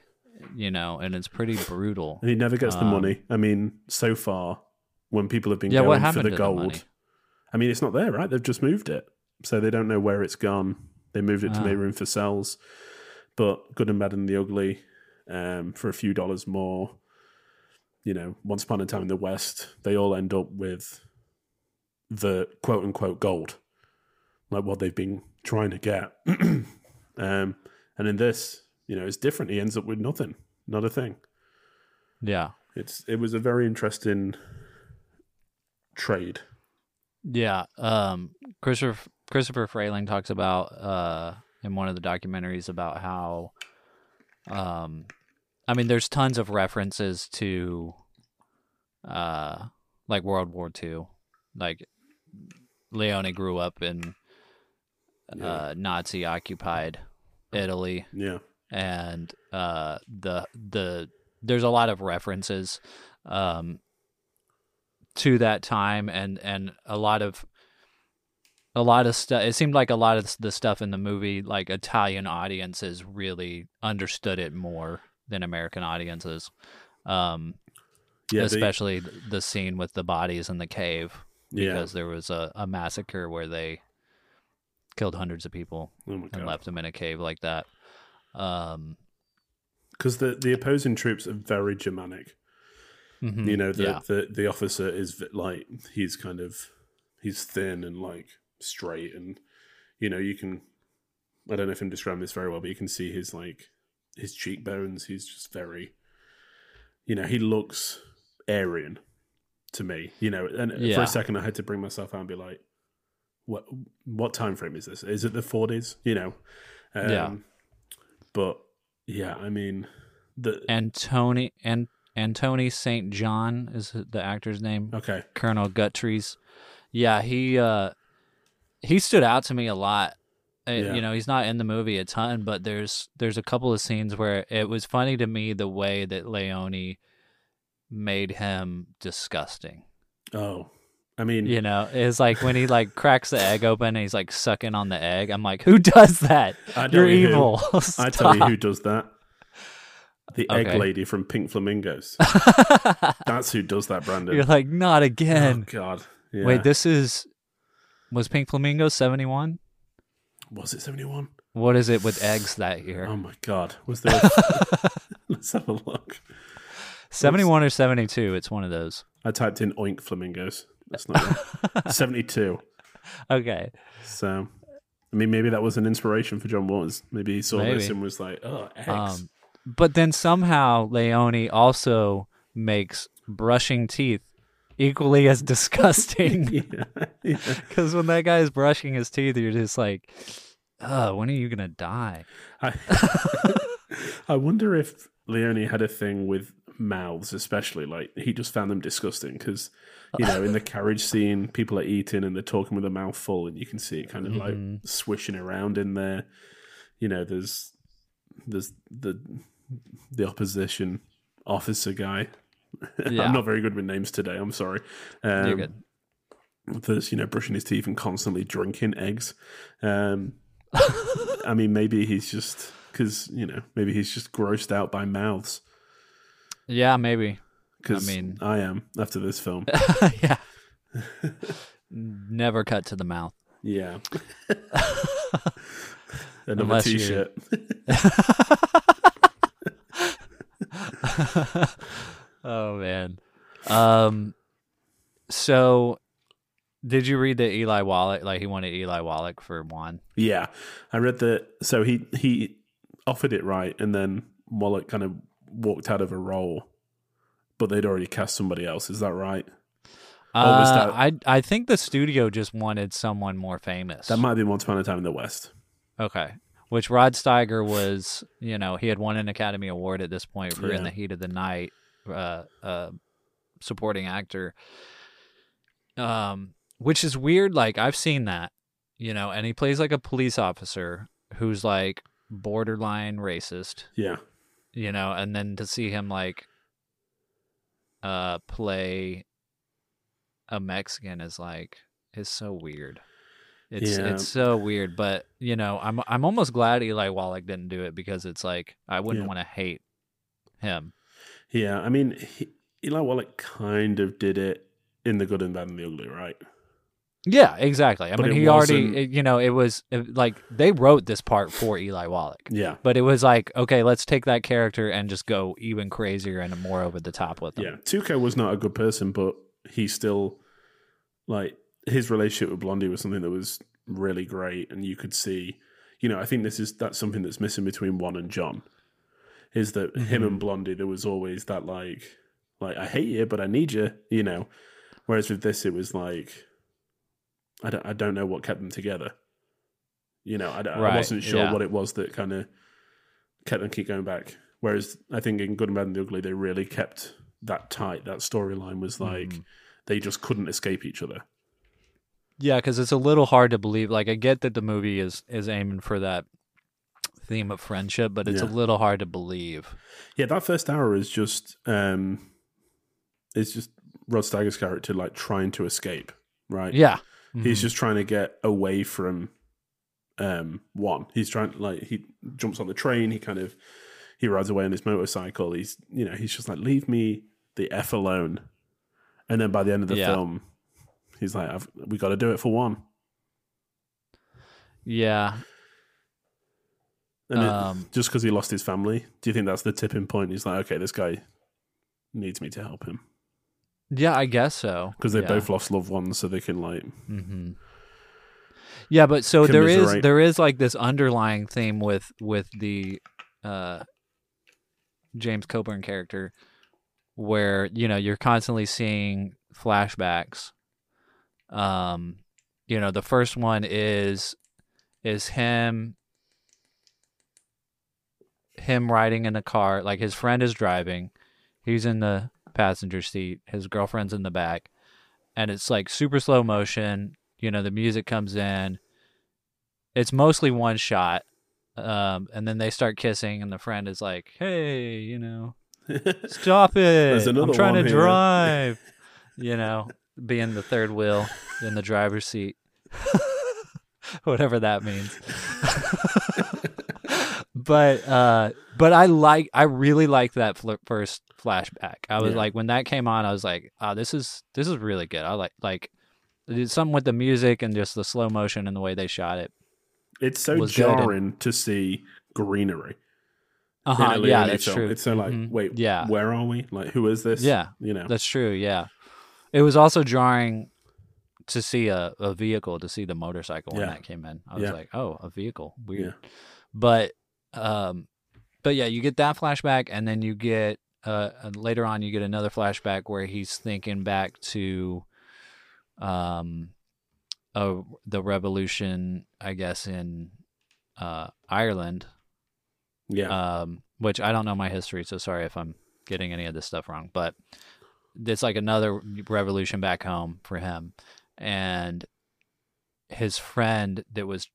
you know, and it's pretty brutal. And he never gets the Um, money. I mean, so far, when people have been Yeah, going for the to the gold, money? I mean, it's not there, right? They've just moved it, so they don't know where it's gone. They moved it to Ah. make room for cells, but good and bad and the ugly, um, for a few dollars more. You know, once upon a time in the West, they all end up with the quote unquote gold, like what they've been trying to get. <clears throat> um, and in this, you know, it's different. He ends up with nothing, not a thing. Yeah. It's it was a very interesting trade. Yeah. Um, Christopher Christopher Frayling talks about uh, in one of the documentaries about how, um, I mean, there's tons of references to, uh, like World War II, like Leone grew up in uh, Nazi occupied Italy. Yeah. and uh, the the there's a lot of references um, to that time, and and a lot of a lot of stuff. It seemed like a lot of the stuff in the movie, like Italian audiences, really understood it more than American audiences. Um, Yeah, especially the scene with the bodies in the cave Yeah. because there was a, a massacre where they killed hundreds of people Oh and God. left them in a cave like that. Um, because the the opposing troops are very Germanic. mhm, You know, the, yeah, the the officer is like he's kind of he's thin and like straight, and you know you can I don't know if I'm describing this very well, but you can see his like his cheekbones. He's just very, you know, he looks Aryan to me. You know, and for a second I had to bring myself out and be like, what what time frame is this? Is it the 40s? You know, um, Yeah. But yeah, I mean, the Antony and Antony Saint John is the actor's name. okay, Colonel Guttries. Yeah, he uh, he stood out to me a lot. Uh, Yeah. You know, he's not in the movie a ton, but there's there's a couple of scenes where it was funny to me the way that Leone made him disgusting. oh, I mean, You know, it's like when he like <laughs> cracks the egg open and he's like sucking on the egg. I'm like, who does that? You're you evil. <laughs> <laughs> I tell you who does that. The egg Okay. lady from Pink Flamingos. That's who does that, Branden. You're like, not oh again. God, yeah. Wait, this is was Pink Flamingo 71? Was it seventy one? What is it with eggs that year? Oh my God, was there? A... <laughs> <laughs> Let's have a look. 71 or 72? It's one of those. I typed in oink flamingos. That's not right. <laughs> seventy two. Okay. So I mean, maybe that was an inspiration for John Waters. Maybe he saw Maybe. this and was like, "Oh, eggs." Um, but then somehow Leone also makes brushing teeth equally as disgusting. <laughs> yeah, yeah. <laughs> Because when that guy is brushing his teeth, you're just like, "Oh, when are you gonna die?" I, <laughs> I wonder if Leone had a thing with mouths, especially like he just found them disgusting because you know in the carriage scene, people are eating and they're talking with a mouth full, and you can see it kind of Mhm. like swishing around in there. You know, there's there's the the opposition officer guy. <laughs> Yeah. I'm not very good with names today. I'm sorry. Um, You're good. that's you know brushing his teeth and constantly drinking eggs. Um, <laughs> I mean, maybe he's just because you know maybe he's just grossed out by mouths. Yeah, maybe. Because I mean- I am after this film. <laughs> yeah. Never cut to the mouth. yeah. Another Unless T-shirt. Oh man. Um. So, did you read that Eli Wallach? Like he wanted Eli Wallach for Juan. yeah, I read that. So he he offered it right, and then Wallach kind of walked out of a role, but they'd already cast somebody else. Is that right? Was Uh, that- I I think the studio just wanted someone more famous. That might be Once Upon a Time in the West. okay. Which Rod Steiger was, you know, he had won an Academy Award at this point for Yeah. In the Heat of the Night, uh, uh, supporting actor. Um, which is weird. Like I've seen that, you know, and he plays like a police officer who's like borderline racist, Yeah, you know, and then to see him like uh play a Mexican is like is so weird. It's Yeah. it's so weird, but you know, I'm I'm almost glad Eli Wallach didn't do it because it's like I wouldn't Yeah. want to hate him. Yeah. I mean, he, Eli Wallach kind of did it in the good and bad and the ugly, right? Yeah, exactly. I But mean, he already, wasn't- you know, it was it, like they wrote this part for Eli Wallach, Yeah, but it was like, okay, let's take that character and just go even crazier and more over the top with him. yeah. Tuco was not a good person, but he still like his relationship with Blondie was something that was really great, and you could see, you know, I think this is that's something that's missing between Juan and John, is that him and Blondie there was always that like, like I hate you, but I need you, you know, whereas with this it was like, I don't, I don't know what kept them together, you know, I, don't- I wasn't sure yeah. what it was that kind of kept them keep going back. Whereas I think in Good and Bad and the Ugly they really kept that tight. That storyline was like Mhm. they just couldn't escape each other. Yeah, because it's a little hard to believe. Like, I get that the movie is is aiming for that theme of friendship, but it's a little hard to believe. Yeah, that first hour is just um it's just Rod Steiger's character like trying to escape, right? Yeah, He's Mhm. just trying to get away from um Juan. He's trying like he jumps on the train, he kind of he rides away on his motorcycle. He's you know, he's just like, leave me the F alone. And then by the end of the Yeah. film, he's like, I've, we got to do it for Juan. yeah. And it- Um, just because he lost his family, do you think that's the tipping point? He's like, okay, this guy needs me to help him Yeah, I guess so. because they yeah. both lost loved ones, so they can like, hmm Yeah, but so there is there is like this underlying theme with with the uh, James Coburn character, where you know you're constantly seeing flashbacks. Um, you know, the first one is is him him riding in a car like his friend is driving. He's in the passenger seat. His girlfriend's in the back. And it's like super slow motion. You know the music comes in. It's mostly one shot. Um, and then they start kissing and the friend is like hey you know <laughs> stop it. I'm trying to here." drive. You know being the third wheel in the driver's seat. <laughs> Whatever that means <laughs> but uh but i like i really like that fl- first flashback i was Yeah. like when that came on i was like oh this is this is really good i like like something with the music and just the slow motion and the way they shot it it's so good and- jarring to see greenery. uh-huh yeah that's film. true It's so like, Mhm. wait, yeah where are we? Like, who is this? Yeah. you know, That's true. Yeah, it was also jarring to see a, a vehicle, to see the motorcycle when Yeah. that came in. I was Yeah. like, oh, a vehicle, weird. Yeah. But um, but yeah, you get that flashback, and then you get uh later on you get another flashback where he's thinking back to um, uh, the revolution, I guess in uh Ireland Yeah. um, which I don't know my history, so sorry if I'm getting any of this stuff wrong. But it's like another revolution back home for him, and his friend that was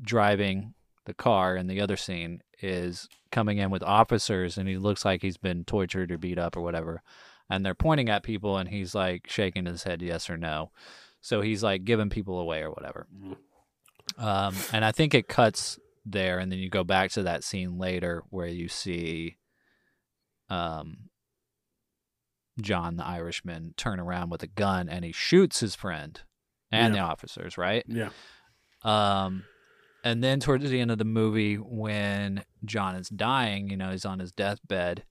driving the car in the other scene is coming in with officers, and he looks like he's been tortured or beat up or whatever, and they're pointing at people, and he's like shaking his head yes or no. So he's like giving people away or whatever. Um, and I think it cuts there, and then you go back to that scene later where you see um, John the Irishman turn around with a gun and he shoots his friend and Yeah. the officers, right? yeah. Um, and then towards the end of the movie, when John is dying, you know, he's on his deathbed,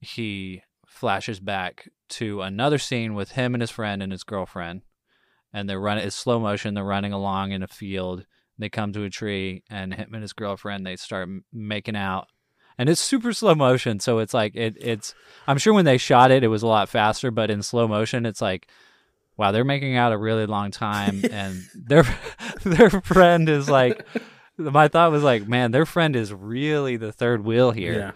he flashes back to another scene with him and his friend and his girlfriend. And they're running, it's slow motion. They're running along in a field. They come to a tree, and him and his girlfriend, they start making out. And it's super slow motion. So it's like, it, it's, I'm sure when they shot it, it was a lot faster, but in slow motion, it's like, wow, they're making out a really long time, <laughs> and their <laughs> their friend is like, my thought was like, man, their friend is really the third wheel here. Yeah.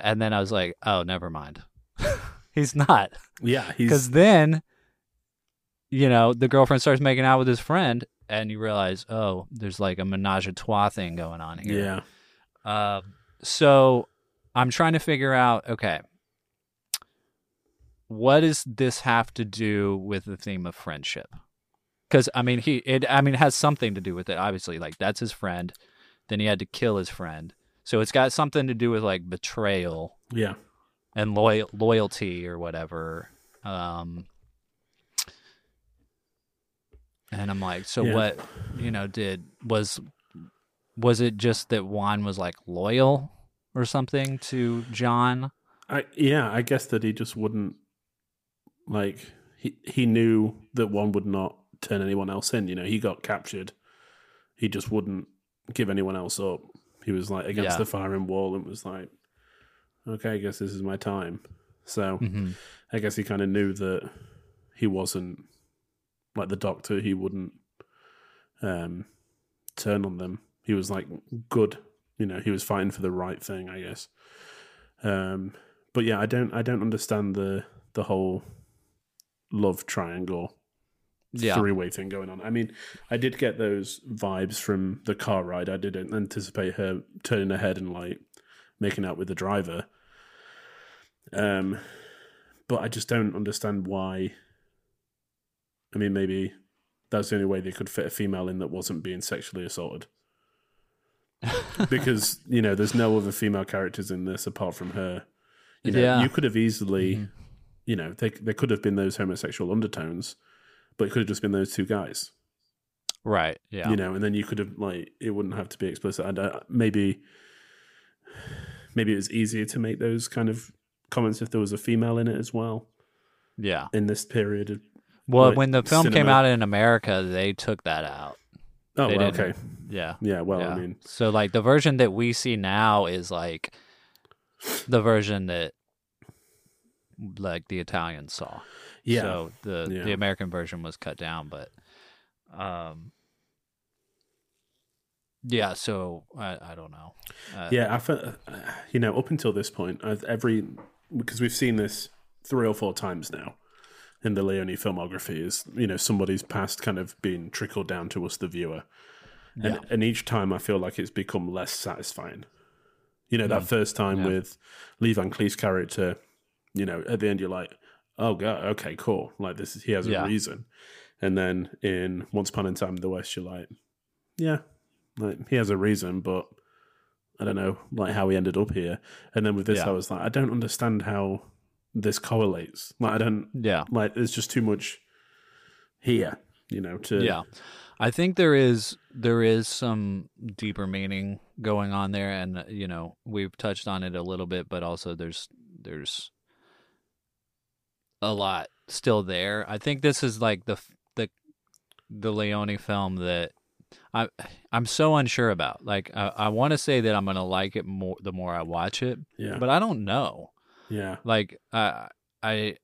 And then I was like, oh, never mind, <laughs> he's not, Yeah. because then, you know, the girlfriend starts making out with his friend, and you realize, oh, there's like a menage a trois thing going on here. yeah. Uh, so I'm trying to figure out okay, what does this have to do with the theme of friendship? Because I mean, he it I mean it has something to do with it. Obviously, like that's his friend. Then he had to kill his friend, so it's got something to do with like betrayal Yeah. and loyal loyalty or whatever. Um, and I'm like, so Yeah. what? You know, did was was it just that Juan was like loyal or something to John? I yeah, I guess that he just wouldn't like he he knew that Juan would not turn anyone else in. You know, he got captured. He just wouldn't give anyone else up. He was like against Yeah. the firing wall and was like, "Okay, I guess this is my time." So Mm-hmm. I guess he kind of knew that he wasn't like the doctor. He wouldn't um, turn on them. He was like good. You know, he was fighting for the right thing. I guess. Um, but yeah, I don't. I don't understand the the whole love triangle Yeah, three way thing going on. I mean, I did get those vibes from the car ride. I didn't anticipate her turning her head and like making out with the driver. Um, but I just don't understand why. I mean, maybe that's the only way they could fit a female in that wasn't being sexually assaulted. <laughs> because you know, there's no other female characters in this apart from her. You know, Yeah. you could have easily, Mhm. you know, they, there could have been those homosexual undertones, but it could have just been those two guys, right. Yeah, you know, and then you could have like it wouldn't have to be explicit. And uh, maybe, maybe it was easier to make those kind of comments if there was a female in it as well yeah. in this period. Of, Well, like, when the film came out in America, they took that out. oh, well, okay, Yeah. yeah. Well, yeah. I mean, so like the version that we see now is like the version that like the Italians saw. Yeah, So the Yeah. the American version was cut down, but um yeah, so I I don't know. Uh, yeah. I felt, you know, up until this point, I've, every because we've seen this three or four times now in the Leone filmography is you know somebody's past kind of being trickled down to us the viewer, and Yeah. and each time I feel like it's become less satisfying. You know, that first time Mm. Yeah. with Lee Van Cleef's character, you know, at the end you're like, oh god, okay, cool, like this is he has a Yeah. reason, and then in Once Upon a Time in the West, you're like, yeah, like he has a reason, but I don't know, like how he ended up here. And then with this, Yeah. I was like, I don't understand how this correlates. Like I don't Yeah. like. There's just too much here, you know. To Yeah. I think there is there is some deeper meaning going on there and you know, we've touched on it a little bit, but also there's there's a lot still there. I think this is like the the the Leone film that I I'm so unsure about. Like I, I want to say that I'm gonna like it more the more I watch it, Yeah. but I don't know. yeah. Like I I.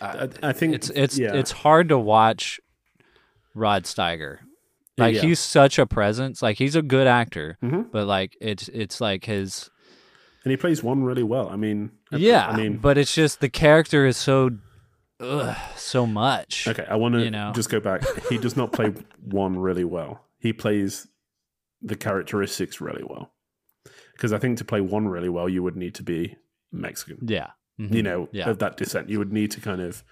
I, I think it's it's yeah. it's hard to watch Rod Steiger. Like Yeah. he's such a presence. Like he's a good actor, Mhm. but like it's it's like his and he plays Juan really well. I mean, I- yeah. I mean, but it's just the character is so ugh, so much. okay. I want to you know. just go back. He does not play <laughs> Juan really well. He plays the characteristics really well. Because I think to play Juan really well, you would need to be Mexican. Yeah. Mhm. You know, Yeah. of that descent. You would need to kind of.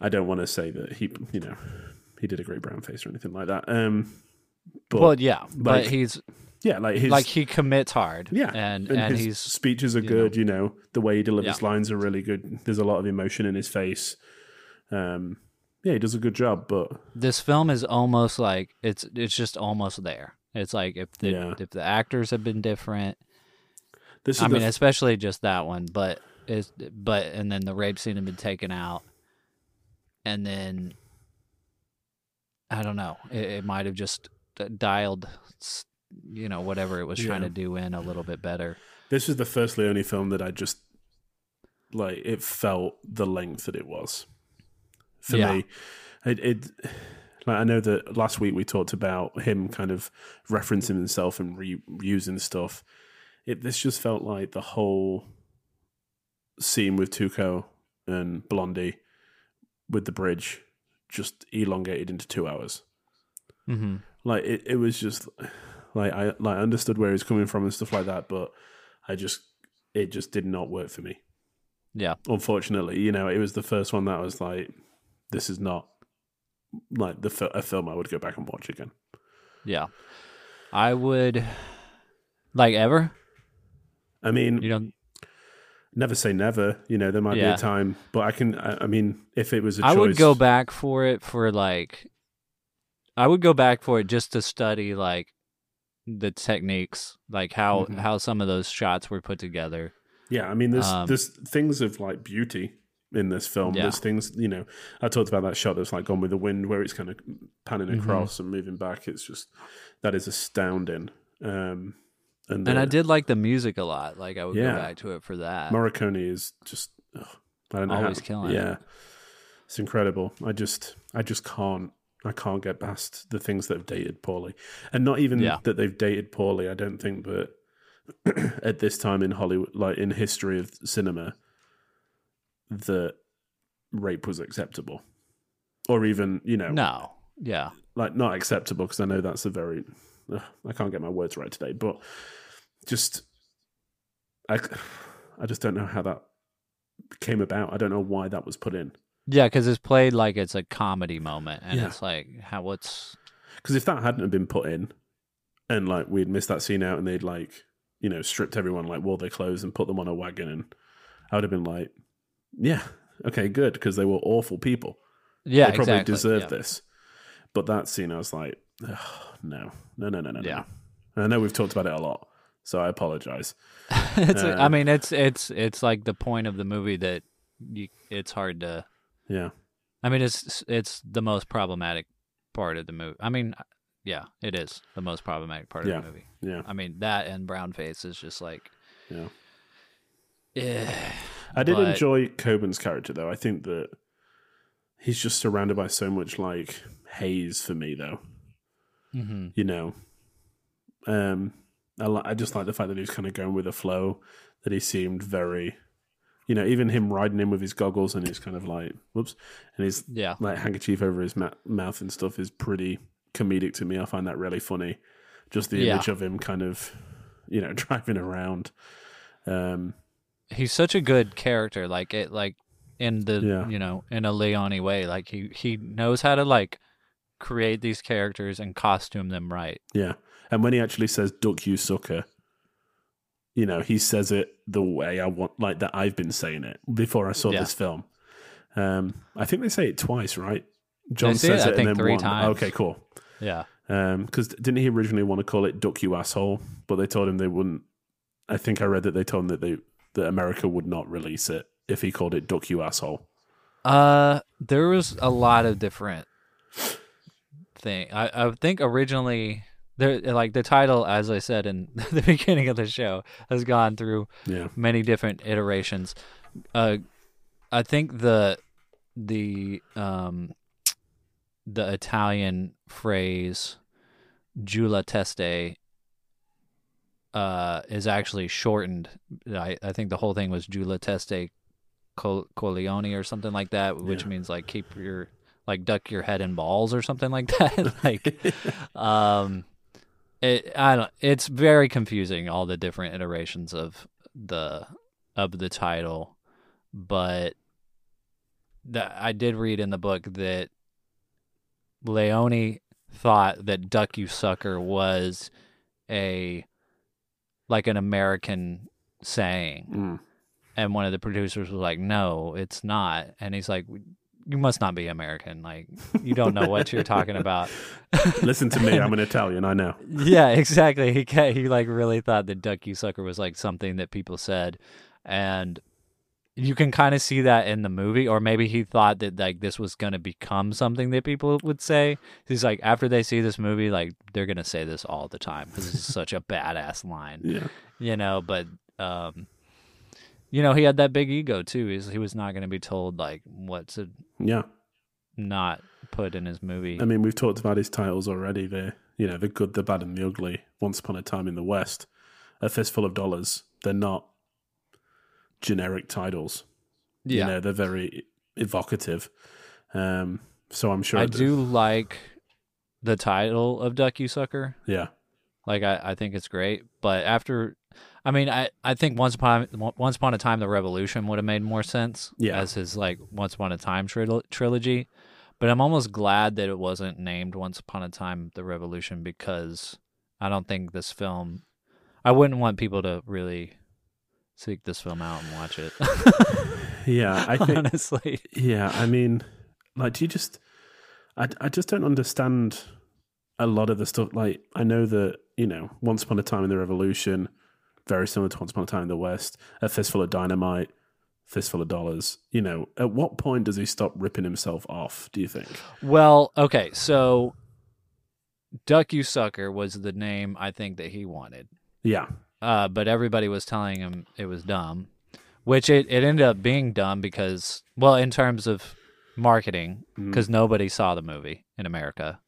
I don't want to say that he, you know, he did a great brown face or anything like that. Um, but well, yeah, but he's yeah, like his like he commits hard. Yeah, and and, his he's speeches are you good. You know, the way he delivers Yeah. lines are really good. There's a lot of emotion in his face. Um, yeah, he does a good job. But this film is almost like it's it's just almost there. It's like if the Yeah. if the actors had been different. this is I mean, especially just that one, but is but and then the rape scene had been taken out, and then I don't know. It, it might have just dialed, you know, whatever it was trying to do in a little bit better. this is the first Leone film that I just like. It felt the length that it was for Yeah. me. It, it like I know that last week we talked about him kind of referencing himself and reusing stuff. It this just felt like the whole scene with Tuco and Blondie with the bridge just elongated into two hours. Mm-hmm. Like it, it was just like I like understood where he's coming from and stuff like that, but I just it just did not work for me. Yeah. Unfortunately, you know, it was the first one that I was like, this is not like the a film I would go back and watch again. Yeah. I would like ever. I mean, You know, never say never. You know, there might be a time, but I can. I, I mean, if it was a I choice, I would go back for it for like I would go back for it just to study like the techniques, like how Mhm. how some of those shots were put together. Yeah, I mean, there's Um, there's things of like beauty in this film. Yeah. There's things, you know, I talked about that shot that's like Gone with the Wind, where it's kind of panning Mhm. across and moving back. It's just that is astounding. Um, and And I did like the music a lot. Like I would Yeah. go back to it for that. Morricone is just ugh, I don't know Always how, killing it. Yeah, it's incredible. I just I just can't I can't get past the things that have dated poorly, and not even Yeah. that they've dated poorly. I don't think that <clears throat> at this time in Hollywood, like in history of cinema, that rape was acceptable, or even you know no. Yeah. like not acceptable because I know that's a very ugh, I can't get my words right today, but just I <sighs> I just don't know how that came about. I don't know why that was put in Yeah, because it's played like it's a comedy moment, and Yeah. it's like how what's because if that hadn't have been put in, and like we'd missed that scene out, and they'd like you know stripped everyone like wore their clothes and put them on a wagon, and I would have been like, yeah, okay, good because they were awful people. yeah they probably exactly. deserve yeah. this. But that scene, I was like, Ugh, no, no, no, no, no, Yeah. no. And I know we've talked about it a lot, so I apologize. <laughs> it's Uh, I mean it's it's it's like the point of the movie that you, it's hard to Yeah, I mean, it's it's the most problematic part of the movie. I mean, yeah, it is the most problematic part Yeah. of the movie. yeah, I mean, that and brown face is just like, yeah. eh. I did But- enjoy Coburn's character though. I think that he's just surrounded by so much like haze for me though. Mhm. You know, um, I, li- I just like the fact that he was kind of going with the flow. That he seemed very, you know, even him riding in with his goggles and his kind of like whoops, and his yeah, like handkerchief over his ma- mouth and stuff is pretty comedic to me. I find that really funny. Just the Yeah. image of him kind of, you know, <laughs> driving around. Um, he's such a good character. Like it, like in the Yeah. you know in a Leone way. Like he he knows how to like create these characters and costume them right. yeah, and when he actually says "duck you sucker," you know, he says it the way I want, like that I've been saying it before I saw Yeah. this film. Um, I think they say it twice, right? John say it, says I it, think, and then three one. times. Okay, cool. Yeah, Because didn't he originally want to call it "duck you asshole"? But they told him they wouldn't. I think I read that they told him that they that America would not release it if he called it "duck you asshole." Uh, there was a lot of different thing. I I think originally there like the title, as I said in <laughs> the beginning of the show, has gone through Yeah. many different iterations. Uh, I think the the um the Italian phrase "Giù la testa" uh is actually shortened. I I think the whole thing was "Giù la testa col- coglioni" or something like that, which Yeah. means like keep your like duck your head in balls or something like <laughs> that. like <laughs> um it I don't it's very confusing all the different iterations of the of the title but that I did read in the book that Leone thought that duck you sucker was a like an American saying Mm. and one of the producers was like no it's not and he's like you must not be American like you don't know what you're talking about <laughs> Listen to me. I'm an <laughs> Italian. I know. yeah, exactly. He he like really thought that "duck you sucker" was like something that people said, and you can kind of see that in the movie. Or maybe he thought that like this was gonna become something that people would say. He's like, after they see this movie, like they're gonna say this all the time because it's such a badass line, Yeah. you know. But um, you know, he had that big ego too. He's, he was not gonna be told like what to Yeah. not put in his movie. I mean, we've talked about his titles already. The you know, the good, the bad, and the ugly. Once upon a time in the West, a fistful of dollars. They're not generic titles. yeah, You know, they're very evocative. Um, so I'm sure. I do like the title of Duck You Sucker. Yeah. Like I, I think it's great. But after I mean I, I think once upon once upon a time the revolution would have made more sense Yeah. as his like once upon a time tril- trilogy. But I'm almost glad that it wasn't named Once Upon a Time the Revolution because I don't think this film I wouldn't want people to really seek this film out and watch it. <laughs> Yeah. I <laughs> think. honestly. Yeah, I mean, like, do you just? I I just don't understand a lot of the stuff. Like, I know that you know, Once Upon a Time in the Revolution, very similar to Once Upon a Time in the West, a fistful of dynamite, fistful of dollars. You know, at what point does he stop ripping himself off? Do you think? Well, okay, so Duck You Sucker was the name I think that he wanted. Yeah, Uh, but everybody was telling him it was dumb, which it, it ended up being dumb because, well, in terms of marketing, because nobody saw the movie in America.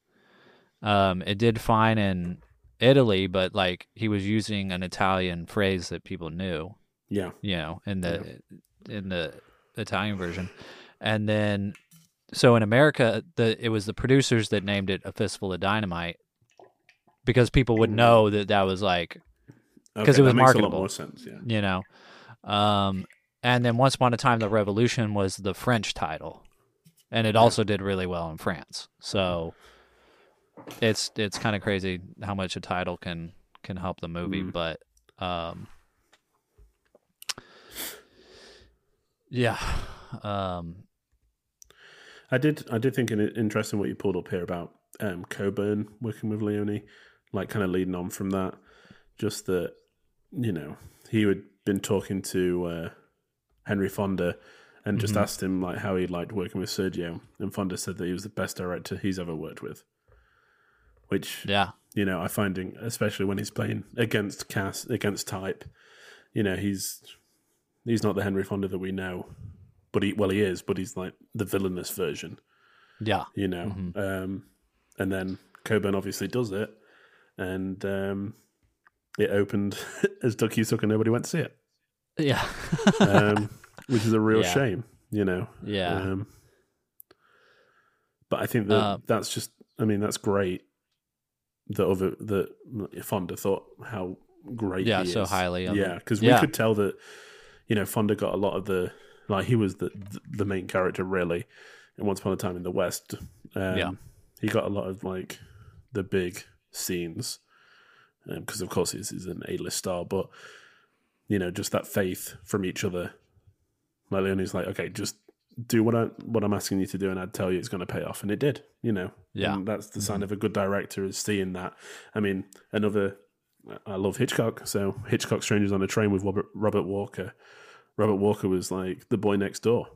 Um, it did fine in Italy, but like he was using an Italian phrase that people knew yeah, you know, in the in the Italian version. And then so in America, the it was the producers that named it a fistful of dynamite because people would know that that was like, 'Cause it Okay, was a lot marketable. more sense. Yeah, you know. Um and then once upon a time the revolution was the French title. And it also did really well in France. So it's it's kind of crazy how much a title can can help the movie, Mm. but um yeah. Um I did. I did think it interesting what you pulled up here about um, Coburn working with Leone, like kind of leading on from that. Just that, you know, he had been talking to uh, Henry Fonda and just asked him like how he liked working with Sergio, and Fonda said that he was the best director he's ever worked with. Which yeah. you know, I finding especially when he's playing against cast against type, you know, he's he's not the Henry Fonda that we know, but he well he is, but he's like the villainous version Yeah. you know. Um, and then Coburn obviously does it, and um, it opened <laughs> as Duck You Suck and nobody went to see it, Yeah. um, <laughs> which is a real Yeah. shame, you know. Yeah. Um, but I think that Uh, that's just, I mean, that's great. That other that Fonda thought how great, Yeah, so highly yeah, because we Yeah. could tell that, you know, Fonda got a lot of the like he was the the main character really. in Once Upon a Time in the West, um, Yeah. he got a lot of like the big scenes because of course he's, he's an A-list star, but you know, just that faith from each other. Like Leone's like, okay, just do what I what I'm asking you to do, and I'd tell you it's going to pay off, and it did. You know, Yeah. And that's the sign of a good director is seeing that. I mean, another. I love Hitchcock, so Hitchcock Strangers on a Train with Robert Robert Walker. Robert Walker was like the boy next door,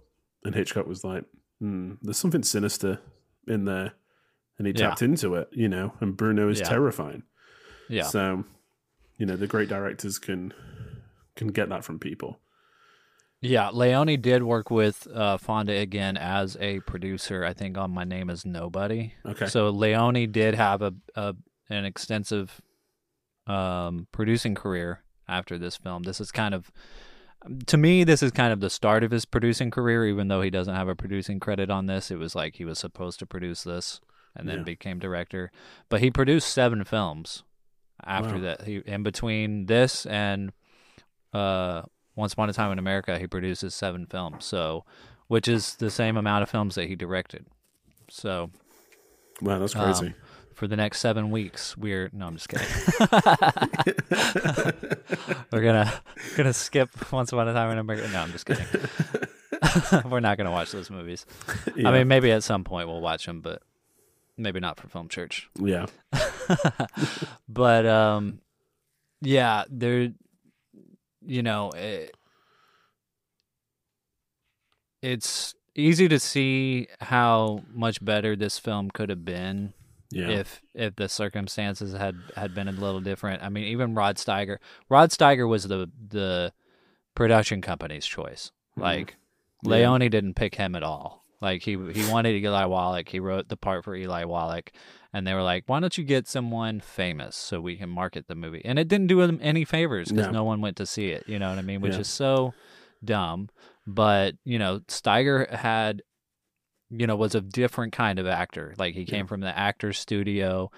and Hitchcock was like, hmm, "There's something sinister in there," and he Yeah. tapped into it, you know. And Bruno is Yeah. terrifying. Yeah. So, you know, the great directors can can get that from people. Yeah, Leone did work with uh, Fonda again as a producer. I think on My Name Is Nobody. Okay. So Leone did have a, a an extensive um, producing career after this film. This is kind of, to me, this is kind of the start of his producing career. Even though he doesn't have a producing credit on this, it was like he was supposed to produce this and then Yeah. became director. But he produced seven films after Wow. that. He in between this and uh, Once Upon a Time in America, he produces seven films. So, which is the same amount of films that he directed. So Wow, that's um, crazy. for the next seven weeks, we're no, I'm just kidding. <laughs> <laughs> we're gonna gonna skip Once Upon a Time in America. No, I'm just kidding. <laughs> we're not gonna watch those movies. yeah. I mean, maybe at some point we'll watch them, but maybe not for Film Church. yeah, but um, yeah, there, you know, it, it's easy to see how much better this film could have been yeah, if if the circumstances had had been a little different. I mean, even Rod Steiger. Rod Steiger was the the production company's choice. Like Mm-hmm. Yeah. Leone didn't pick him at all. Like he he wanted Eli Wallach. He wrote the part for Eli Wallach, and they were like, "Why don't you get someone famous so we can market the movie?" And it didn't do him any favors because No. no one went to see it. You know what I mean? Which Yeah. is so dumb. But you know, Steiger had you know, was a different kind of actor. Like he came from the actor's studio.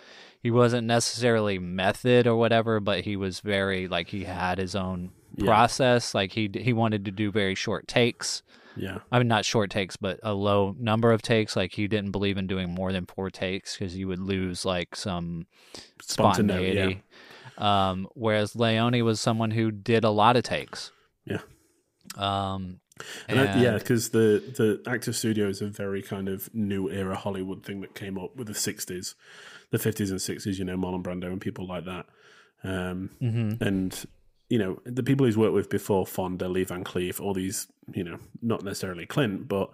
He wasn't necessarily method or whatever, but he was very like he had his own Yeah. process. Like he he wanted to do very short takes. Yeah, I mean, not short takes, but a low number of takes. Like he didn't believe in doing more than four takes because you would lose like some Spontaneity, spontaneity. Um, whereas Leone was someone who did a lot of takes. Yeah. Um, and, I- yeah, because the the actor studio is a very kind of new era Hollywood thing that came up with the '60s, the '50s and '60s. You know, Marlon Brando and people like that. Um, mhm. and you know the people he's worked with before Fonda, Lee Van Cleef, all these you know not necessarily Clint, but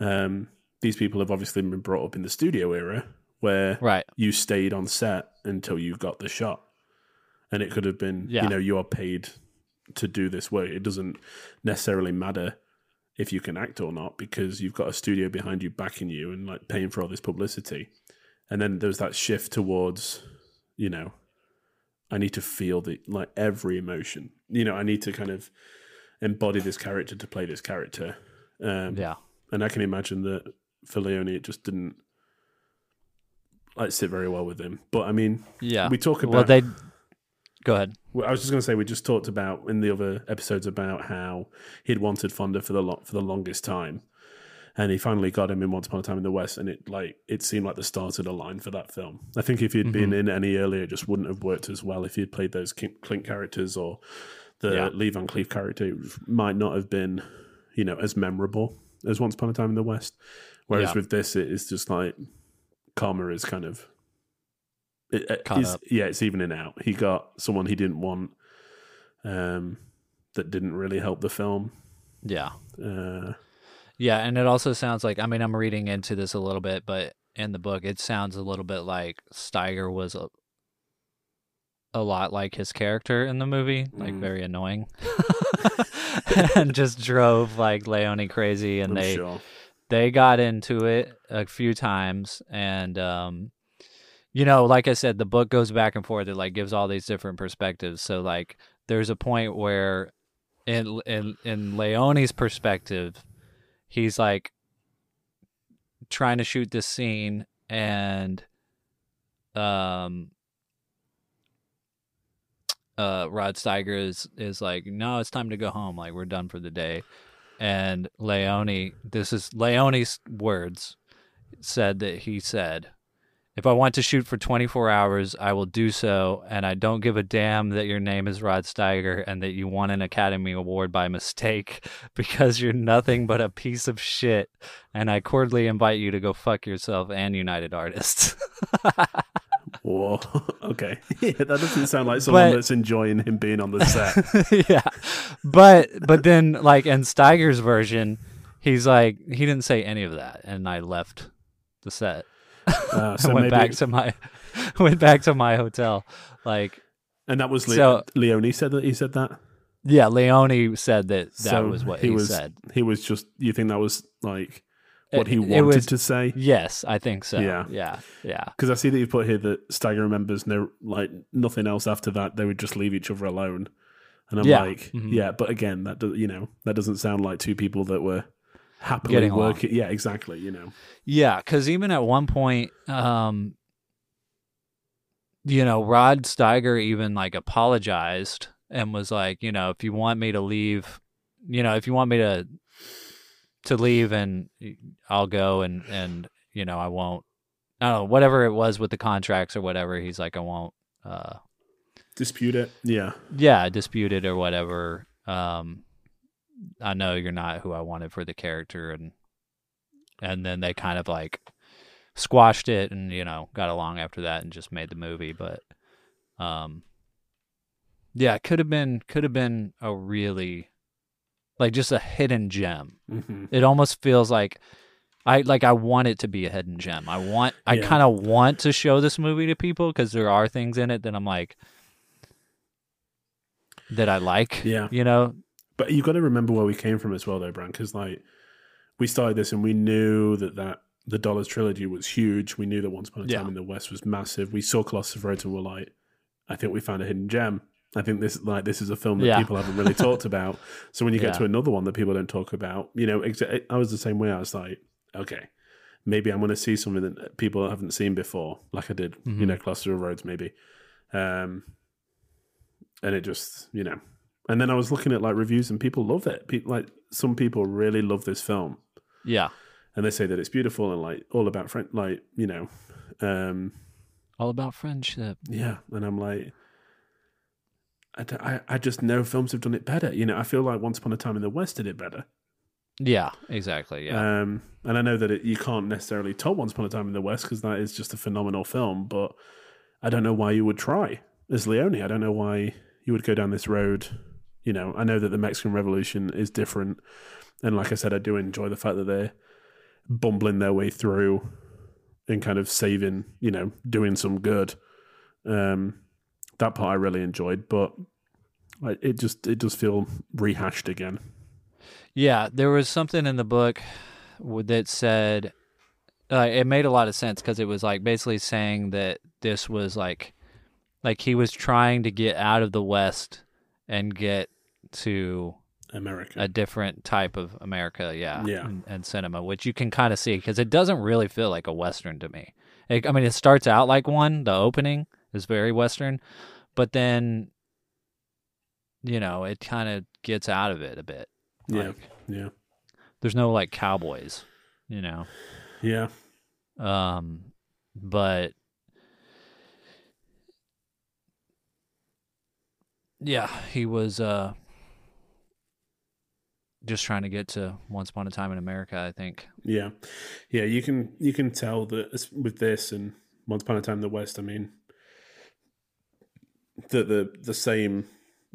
um, these people have obviously been brought up in the studio era where Right. you stayed on set until you got the shot, and it could have been Yeah. you know you are paid to do this work. It doesn't necessarily matter if you can act or not because you've got a studio behind you backing you and like paying for all this publicity. And then there's that shift towards, you know, I need to feel the like every emotion. You know, I need to kind of embody this character to play this character. Um, Yeah. And I can imagine that for Leone, it just didn't like sit very well with him. But I mean, Yeah. we talk about well, they. Go ahead. I was just going to say we just talked about in the other episodes about how he'd wanted Fonda for the lo- for the longest time, and he finally got him in Once Upon a Time in the West, and it like it seemed like the start of the line for that film. I think if he'd been in any earlier, it just wouldn't have worked as well. If he'd played those Clint characters or the Yeah. Lee Van Cleef character, might not have been you know as memorable as Once Upon a Time in the West. Whereas Yeah. with this, it is just like Karma is kind of. It, yeah, it's even and out. He got someone he didn't want, um, that didn't really help the film. Yeah. Uh, Yeah, and it also sounds like I mean I'm reading into this a little bit, but in the book it sounds a little bit like Steiger was a, a lot like his character in the movie, like Mm. very annoying, <laughs> <laughs> and just drove like Leone crazy. And I'm they sure. they got into it a few times, and um, you know, like I said, the book goes back and forth. It like gives all these different perspectives. So like, there's a point where, in in in Leone's perspective, he's like trying to shoot this scene, and um, uh, Rod Steiger is is like, no, it's time to go home. Like we're done for the day. And Leone, this is Leone's words, said that he said, if I want to shoot for 24 hours, I will do so, and I don't give a damn that your name is Rod Steiger and that you won an Academy Award by mistake <laughs> because you're nothing but a piece of shit, and I cordially invite you to go fuck yourself and United Artists. <laughs> Whoa. <laughs> okay. Yeah, that doesn't sound like someone But- that's enjoying him being on the set. yeah, but but then like in Steiger's version, he's like he didn't say any of that, and I left the set. Uh, <laughs> I went maybe, back to my <laughs> went back to my hotel. Like and that was Le- so- Leone said that he said that. yeah, Leone said that that so was what he, was. said. He was just. You think that was like what he wanted was- to say? Yes, I think so. Yeah. yeah, yeah. Because I see that you put here that Steiger remembers no like nothing else after that. They would just leave each other alone, and I'm Yeah. like, Mhm. yeah, but again, that does you know that doesn't sound like two people that were happily Getting along. working. Yeah, exactly. You know, Yeah, because even at one point, um, you know, Rod Steiger even like apologized and was like, you know, if you want me to leave, you know, if you want me to to leave, and I'll go, and and you know, I won't. I don't know, whatever it was with the contracts or whatever. He's like, I won't. Uh, dispute it. Yeah, yeah, dispute it or whatever. Um, I know you're not who I wanted for the character, and and then they kind of like squashed it, and you know got along after that, and just made the movie. But, um, yeah, it could have been could have been a really like just a hidden gem. hmm It almost feels like. I like. I want it to be a hidden gem. I want. I Yeah. kind of want to show this movie to people because there are things in it that I'm like, that I like. Yeah. You know, But you've got to remember where we came from as well, though, Bran, because like we started this and we knew that that the Dollars trilogy was huge. We knew that Once Upon a Time Yeah. in the West was massive. We saw Colossus of Rhodes and were like, I think we found a hidden gem. I think this like this is a film that Yeah. people haven't really talked <laughs> about. So when you get Yeah. to another one that people don't talk about, you know, exa- I was the same way. I was like, okay, maybe I'm going to see something that people haven't seen before, like I did, you Mhm. know, Colossus of Rhodes, maybe. Um, and it just, you know, and then I was looking at like reviews and people love it. People like some people really love this film yeah, and they say that it's beautiful and like all about friend, like you know, um, all about friendship. yeah. And I'm like, I I just know films have done it better. You know, I feel like Once Upon a Time in the West did it better. Yeah, exactly. Yeah, Um, and I know that it, you can't necessarily top Once Upon a Time in the West because that is just a phenomenal film. But I don't know why you would try as Leone. I don't know why you would go down this road. You know, I know that the Mexican Revolution is different, and like I said, I do enjoy the fact that they're bumbling their way through and kind of saving. You know, doing some good. Um, that part I really enjoyed, but it just it does feel rehashed again. yeah. There was something in the book that said uh, it made a lot of sense because it was like basically saying that this was like like he was trying to get out of the West and get to America. a different type of America, yeah, Yeah. and, and cinema, which you can kind of see because it doesn't really feel like a western to me. It, I mean, it starts out like one. The opening is very western, but then, you know, it kind of gets out of it a bit. Yeah. Like, yeah. there's no like cowboys, you know. Yeah. Um, but yeah, he was uh just trying to get to Once Upon a Time in America. I think. Yeah, yeah. You can you can tell that with this and Once Upon a Time in the West. I mean, that the the same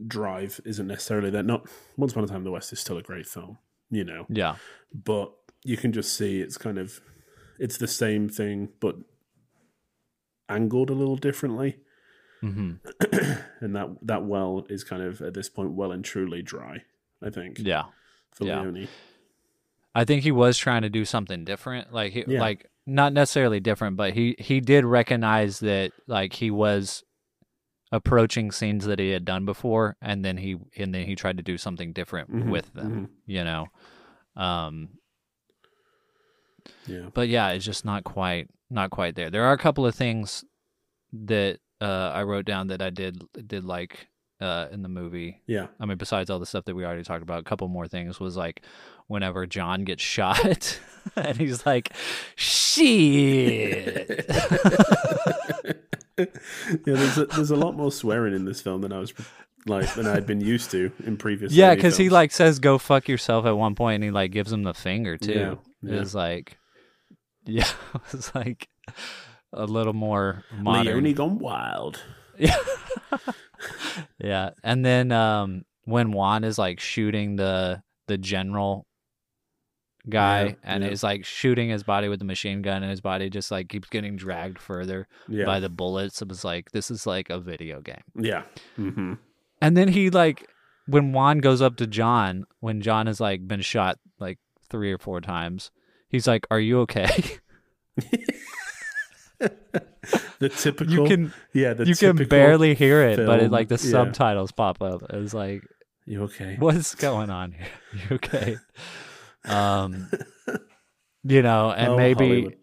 drive isn't necessarily there. Not Once Upon a Time in the West is still a great film, you know, Yeah. but you can just see it's kind of it's the same thing but angled a little differently, hmm <clears throat> and that that well is kind of at this point well and truly dry. I think Yeah. For yeah. Leone. I think he was trying to do something different. Like he, Yeah. like not necessarily different, but he he did recognize that like he was approaching scenes that he had done before and then he and then he tried to do something different Mhm, with them, you know. Um Yeah, but yeah, it's just not quite not quite there. There are a couple of things that uh I wrote down that I did did like uh in the movie. yeah, I mean, besides all the stuff that we already talked about, a couple more things was like whenever John gets shot <laughs> and he's like, shit. <laughs> yeah, there's a, there's a lot more swearing in this film than I was like than I'd been used to in previous. yeah, because he like says, go fuck yourself at one point and he like gives him the finger too. Yeah, yeah. It's like, <laughs> yeah, it's like a little more modern. Leone gone wild. Yeah. <laughs> yeah. And then um when Juan is like shooting the the general guy Yeah, and yeah. is like shooting his body with the machine gun and his body just like keeps getting dragged further Yeah. by the bullets. It was like this is like a video game. yeah. hmm And then he like when Juan goes up to John when John has like been shot like three or four times, he's like, "Are you okay?" <laughs> <laughs> <laughs> The typical. you can yeah. The you can barely hear it, but it like the yeah. subtitles pop up. It's like, You okay? what's going on here? <laughs> You okay? Um, <laughs> you know, and Oh, maybe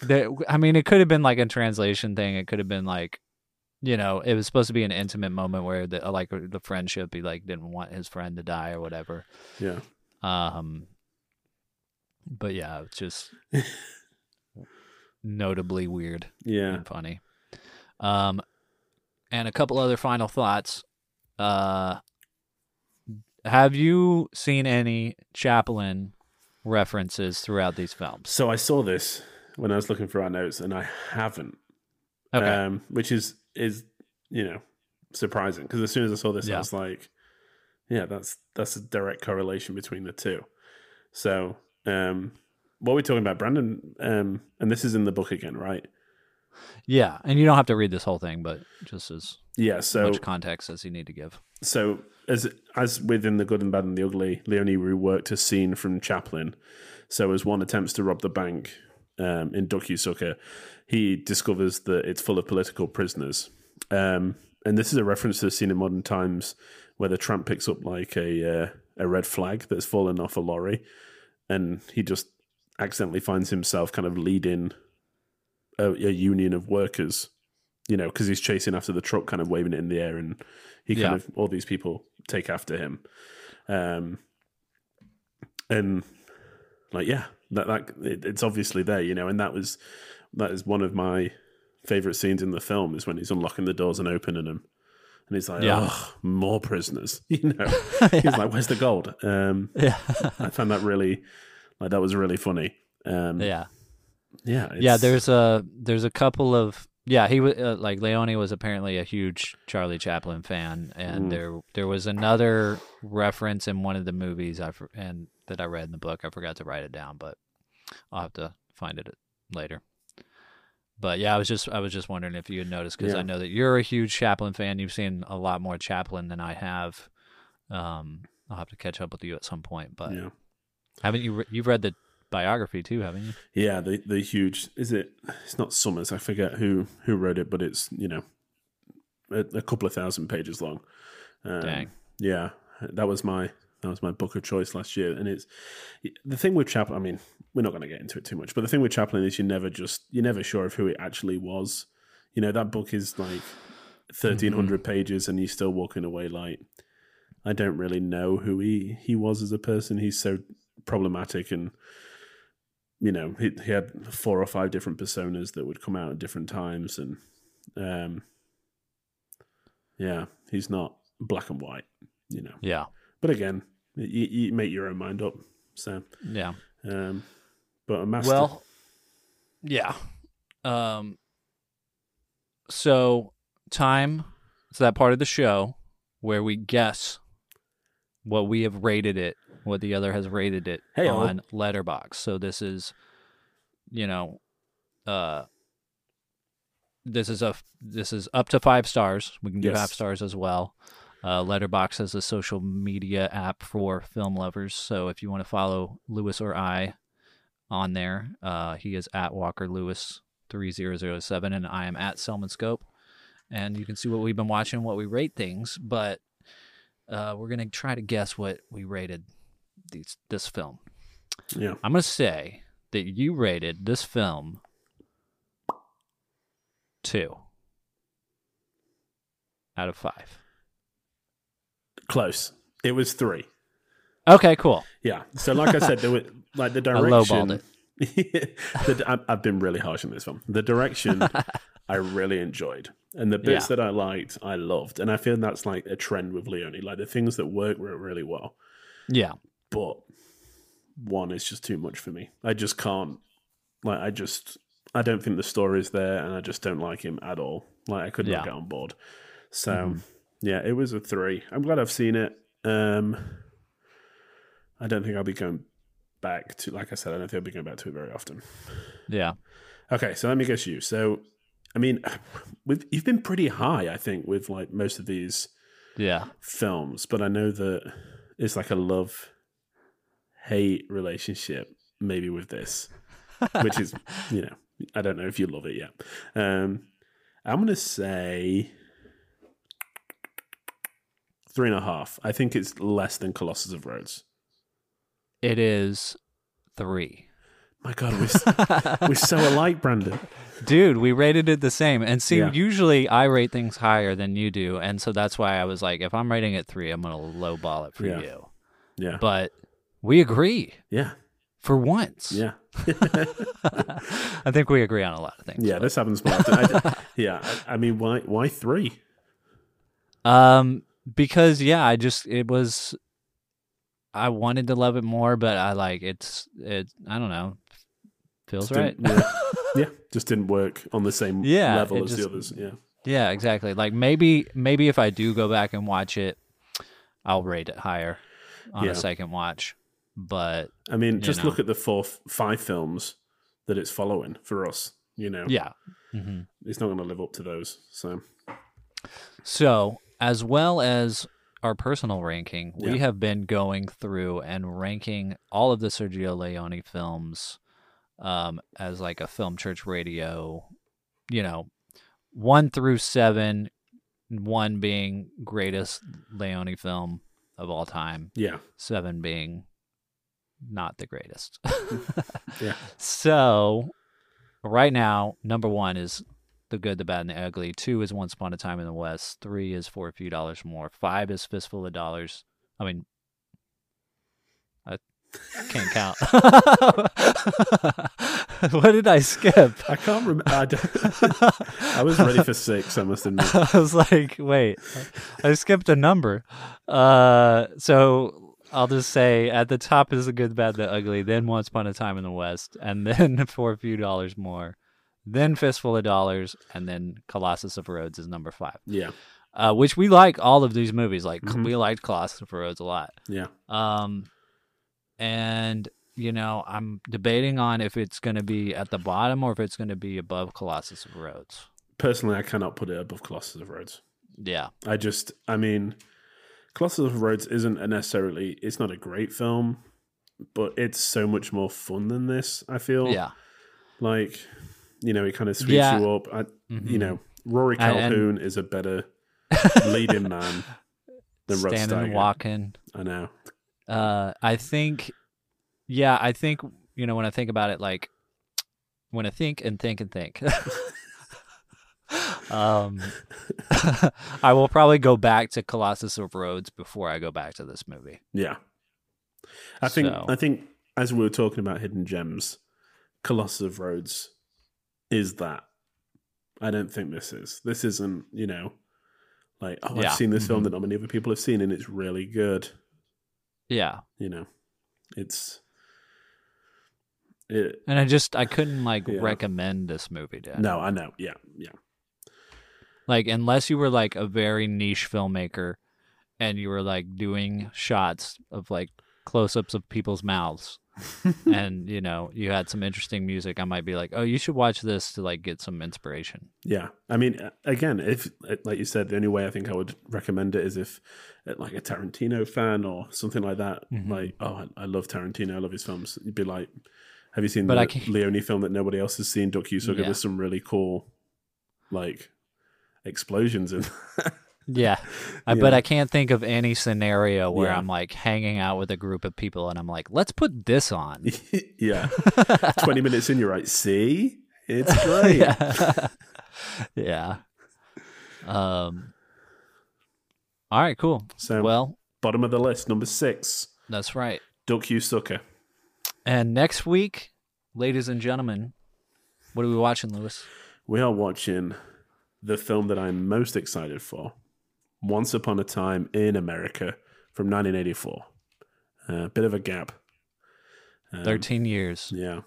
there, I mean, it could have been like a translation thing. It could have been like, you know, it was supposed to be an intimate moment where the like the friendship he like didn't want his friend to die or whatever. Yeah. Um, but yeah, it's just notably weird Yeah. and funny. Um, and a couple other final thoughts. Uh, have you seen any Chaplin references throughout these films? So I saw this when I was looking for our notes, and I haven't. Okay. Um, which is is you know surprising because as soon as I saw this, Yeah. I was like, yeah, that's that's a direct correlation between the two. So, um, what we're talking about, Branden, um, and this is in the book again, right? yeah, and you don't have to read this whole thing, but just as Yeah. So much context as you need to give. so as as within the good and bad and the ugly, Leone reworked a scene from Chaplin. So as one attempts to rob the bank um, in Duck You Sucker, he discovers that it's full of political prisoners. Um, and this is a reference to a scene in modern times where the tramp picks up like a uh, a red flag that's fallen off a lorry, and he just accidentally finds himself kind of leading a, a union of workers. You know, because he's chasing after the truck, kind of waving it in the air, and he kind Yeah. of all these people take after him. Um, and like, yeah, that that it, it's obviously there, you know, and that was that is one of my favorite scenes in the film is when he's unlocking the doors and opening them, and he's like, Yeah. oh, more prisoners, <laughs> you know. <laughs> He's like, where's the gold? Um, <laughs> Yeah, I found that really like that was really funny. Um, yeah. yeah, yeah there's a there's a couple of yeah he was uh, like leone was apparently a huge charlie chaplin fan and Mm. there there was another reference in one of the movies i and that i read in the book i forgot to write it down but i'll have to find it later but yeah i was just i was just wondering if you had noticed because Yeah. i know that you're a huge chaplin fan you've seen a lot more chaplin than i have um i'll have to catch up with you at some point but yeah. Haven't you re- you've read the biography too haven't you Yeah, the the huge is it? It's not Summers. I forget who who wrote it, but it's you know a, a couple of thousand pages long. Um, Dang. Yeah, that was my that was my book of choice last year, and it's the thing with Chaplin. I mean, we're not going to get into it too much, but the thing with Chaplin is you never just you're never sure of who it actually was. You know, that book is like thirteen hundred pages, and you're still walking away like I don't really know who he he was as a person. He's so problematic and you know he, he had four or five different personas that would come out at different times and um yeah he's not black and white you know yeah but again you, you make your own mind up so yeah um but a master Well, yeah. Um. So time. It's that part of the show where we guess what we have rated it, what the other has rated it Hey-o. on Letterboxd. So this is, you know, uh, this is a this is up to five stars. We can do Yes. half stars as well. Uh, Letterboxd is a social media app for film lovers. So if you want to follow Lewis or I on there, uh, he is at Walker Lewis three zero zero seven, and I am at Selman Scope. And you can see what we've been watching, what we rate things. But uh, we're gonna try to guess what we rated these this film. yeah I'm gonna say that you rated this film two out of five. close it was three Okay, cool. yeah so like i said there <laughs> were like the direction <laughs> the, I've been really harsh on this film. The direction <laughs> I really enjoyed, and the bits Yeah. that I liked, I loved, and I feel that's like a trend with Leone. Like the things that work work really well, Yeah, but one is just too much for me. I just can't. Like I just, I don't think the story's there, and I just don't like him at all. Like I could not Yeah. get on board. So yeah, it was a three. I'm glad I've seen it. Um, I don't think I'll be going back to, like I said, I don't think I'll be going back to it very often. Yeah. Okay, so let me guess you. So, I mean, <sighs> we've, you've been pretty high, I think, with like most of these Yeah. films, but I know that it's like a love hate relationship, maybe with this, which is, <laughs> you know, I don't know if you love it yet. Um, I'm going to say three and a half. I think it's less than Colossus of Rhodes. It is three. My God, we're, we're so alike, Branden. <laughs> Dude, we rated it the same. And see, Yeah. usually I rate things higher than you do. And so that's why I was like, if I'm rating it three, I'm going to lowball it for Yeah. you. Yeah. But we agree Yeah. for once. Yeah. <laughs> <laughs> I think we agree on a lot of things. Yeah. This happens more often. I, <laughs> yeah. I, I mean, why, why three? Um, because yeah, I just it was. I wanted to love it more, but I like it's it. I don't know. Feels Just right. yeah. Just didn't work on the same Yeah, level as the others. Yeah. yeah, exactly. Like maybe maybe if I do go back and watch it, I'll rate it higher on Yeah. a second watch. But I mean, just know. look at the four, five films that it's following for us. You know, yeah. hmm it's not going to live up to those. So, So, as well as our personal ranking, we have been going through and ranking all of the Sergio Leone films um, as like a film church radio, you know, one through seven, one being greatest Leone film of all time, yeah, seven being not the greatest. <laughs> Yeah. <laughs> So, right now, number one is The Good, the Bad, and the Ugly. Two is Once Upon a Time in the West. Three is For a Few Dollars More. Five is Fistful of Dollars. I mean, I can't count. <laughs> what did I skip? I can't remember. I, I was ready for six. I must admit. I was like, wait, I skipped a number. Uh, so I'll just say at the top is the good, bad, the ugly, then Once Upon a Time in the West, and then <laughs> for a few dollars more, then Fistful of Dollars, and then Colossus of Rhodes is number five. Yeah, Uh, which we like all of these movies. Like Mhm. we liked Colossus of Rhodes a lot. yeah, Um, and you know, I'm debating on if it's going to be at the bottom or if it's going to be above Colossus of Rhodes. personally, I cannot put it above Colossus of Rhodes. Yeah. I just, I mean, Colossus of Rhodes isn't a necessarily. It's not a great film, but it's so much more fun than this. I feel. Yeah. like you know, it kind of sweeps Yeah. you up. I, Mhm. You know, Rory And- and- Calhoun is a better <laughs> leading man than Rod standing and walking. I know. Uh, I think, yeah, I think you know when I think about it, like when I think and think and think. <laughs> um, <laughs> I will probably go back to Colossus of Rhodes before I go back to this movie. Yeah. I think So- I think as we were talking about hidden gems, Colossus of Rhodes is that. I don't think this is. This isn't, you know, like, oh, Yeah. I've seen this film Mhm. that not many other people have seen and it's really good. Yeah, You know. It's it and I just I couldn't like Yeah. recommend this movie to No, I know. Yeah, yeah. Like unless you were like a very niche filmmaker and you were like doing shots of like close-ups of people's mouths <laughs> and you know you had some interesting music i might be like oh you should watch this to like get some inspiration Yeah, I mean, again, if like you said, the only way I think I would recommend it is if, uh, like, a Tarantino fan or something like that. Mhm. Like, oh, I, I love Tarantino, I love his films. You'd be like, have you seen But the Leone film that nobody else has seen? Duck You Sucker. Yeah. There's some really cool, like, explosions in. <laughs> yeah I, but i can't think of any scenario where Yeah. i'm like hanging out with a group of people and i'm like let's put this on <laughs> yeah, <laughs> twenty minutes in, you're like, see, it's great. yeah yeah um all right cool So, well bottom of the list, number six, that's right Duck You Sucker. And next week, ladies and gentlemen, what are we watching, Lewis? We are watching the film that I'm most excited for Once Upon a Time in America from 1984. A bit of a gap. Um, 13 years. Yeah.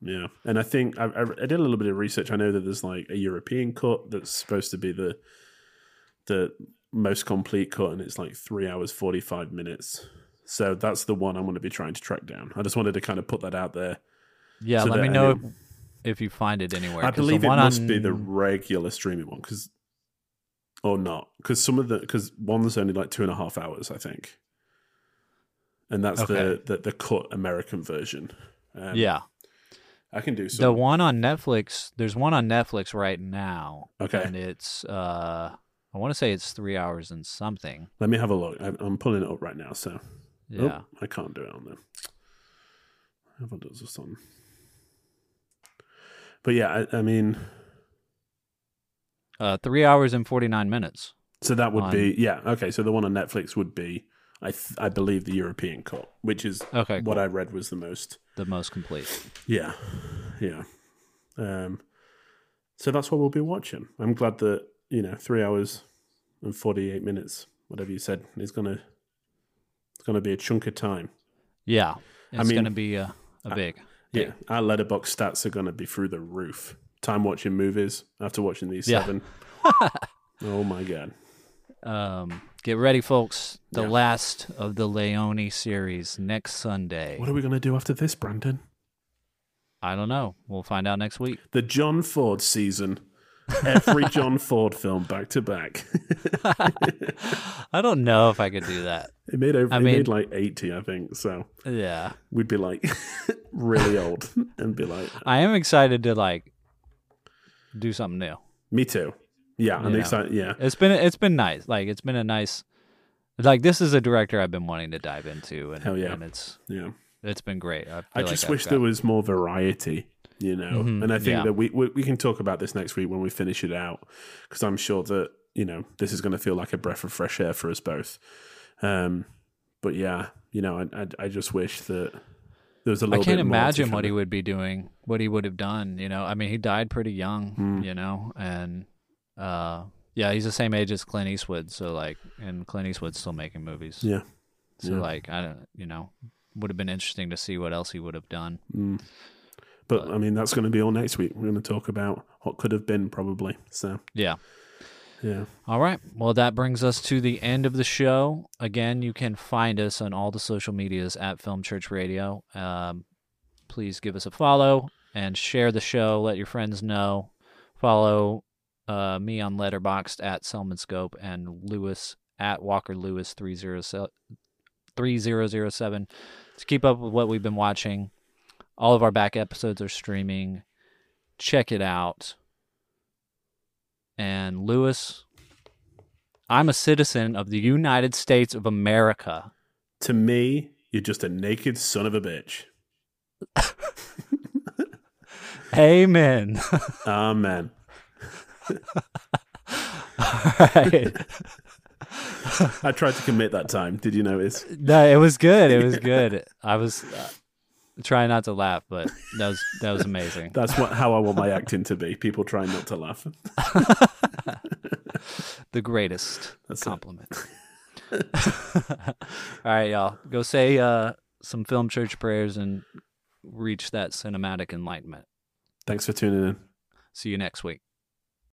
Yeah. And I think I, I, I did a little bit of research. I know that there's like a European cut that's supposed to be the the most complete cut, and it's like three hours, 45 minutes. So that's the one I'm going to be trying to track down. I just wanted to kind of put that out there. Yeah, So let me know I mean- if you find it anywhere. I the believe it one must on- be the regular streaming one because, or not, because some of the because one's only like two and a half hours, I think, and that's the, Okay. the the cut American version. Um, yeah. I can do some. The one on Netflix, there's one on Netflix right now. Okay. And it's, uh, I want to say it's three hours and something. Let me have a look. I'm, I'm pulling it up right now. So, Oh, Yeah. I can't do it on there. Have I does this on? But yeah, I, I mean, Uh, three hours and 49 minutes. so that would On- be yeah. Okay, so the one on Netflix would be, I th- I believe, the European cut, which is Okay. what I read was the most. The most complete. Yeah, yeah. Um, so that's what we'll be watching. I'm glad that you know three hours and forty eight minutes, whatever you said, is gonna it's gonna be a chunk of time. Yeah. I It's mean- going to be a, a big. Yeah, our Letterboxd stats are gonna be through the roof. Time watching movies after watching these Yeah. seven. <laughs> oh my god! Um, get ready, folks. The Yeah. last of the Leone series next Sunday. What are we gonna do after this, Branden? I don't know. We'll find out next week. The John Ford season. Every John Ford film back to back. <laughs> I don't know if I could do that. It made over. I it mean- made like eighty, I think. So Yeah. we'd be like <laughs> really old and be like, I am excited to like do something new. me too. Yeah, I'm Yeah. excited. Yeah, It's been it's been nice. Like it's been a nice like this is a director I've been wanting to dive into and, Hell yeah. and it's yeah. it's been great. I, feel I just I've wish got- there was more variety, you know. Mhm, and I think yeah. that we, we we can talk about this next week when we finish it out because I'm sure that you know this is going to feel like a breath of fresh air for us both. Um, but yeah, you know, I I, I just wish that there was a I little. can't bit more imagine what he would be doing, what he would have done. You know, I mean, he died pretty young. Mm. You know, and uh, yeah, he's the same age as Clint Eastwood. So like, and Clint Eastwood's still making movies. Yeah. So yeah. like, I don't, you know, would have been interesting to see what else he would have done. Mm. But I mean, that's going to be all next week. We're going to talk about what could have been, probably. So Yeah. yeah, All right. Well, that brings us to the end of the show. Again, you can find us on all the social medias at Film Church Radio. Um, please give us a follow and share the show. Let your friends know. Follow uh, me on Letterboxd at Selman Scope and Lewis at Walker Lewis 3007 to keep up with what we've been watching. All of our back episodes are streaming. Check it out. And Lewis, I'm a citizen of the United States of America. to me, you're just a naked son of a bitch. <laughs> Amen. Amen. All right. I tried to commit that time. Did you notice? No, it was good. It was good. I was uh, trying not to laugh, but that was that was amazing. <laughs> That's what how I want my acting to be. People trying not to laugh. <laughs> the greatest That's compliment. <laughs> All right, y'all. Go say uh, some film church prayers and reach that cinematic enlightenment. Thanks for tuning in. See you next week.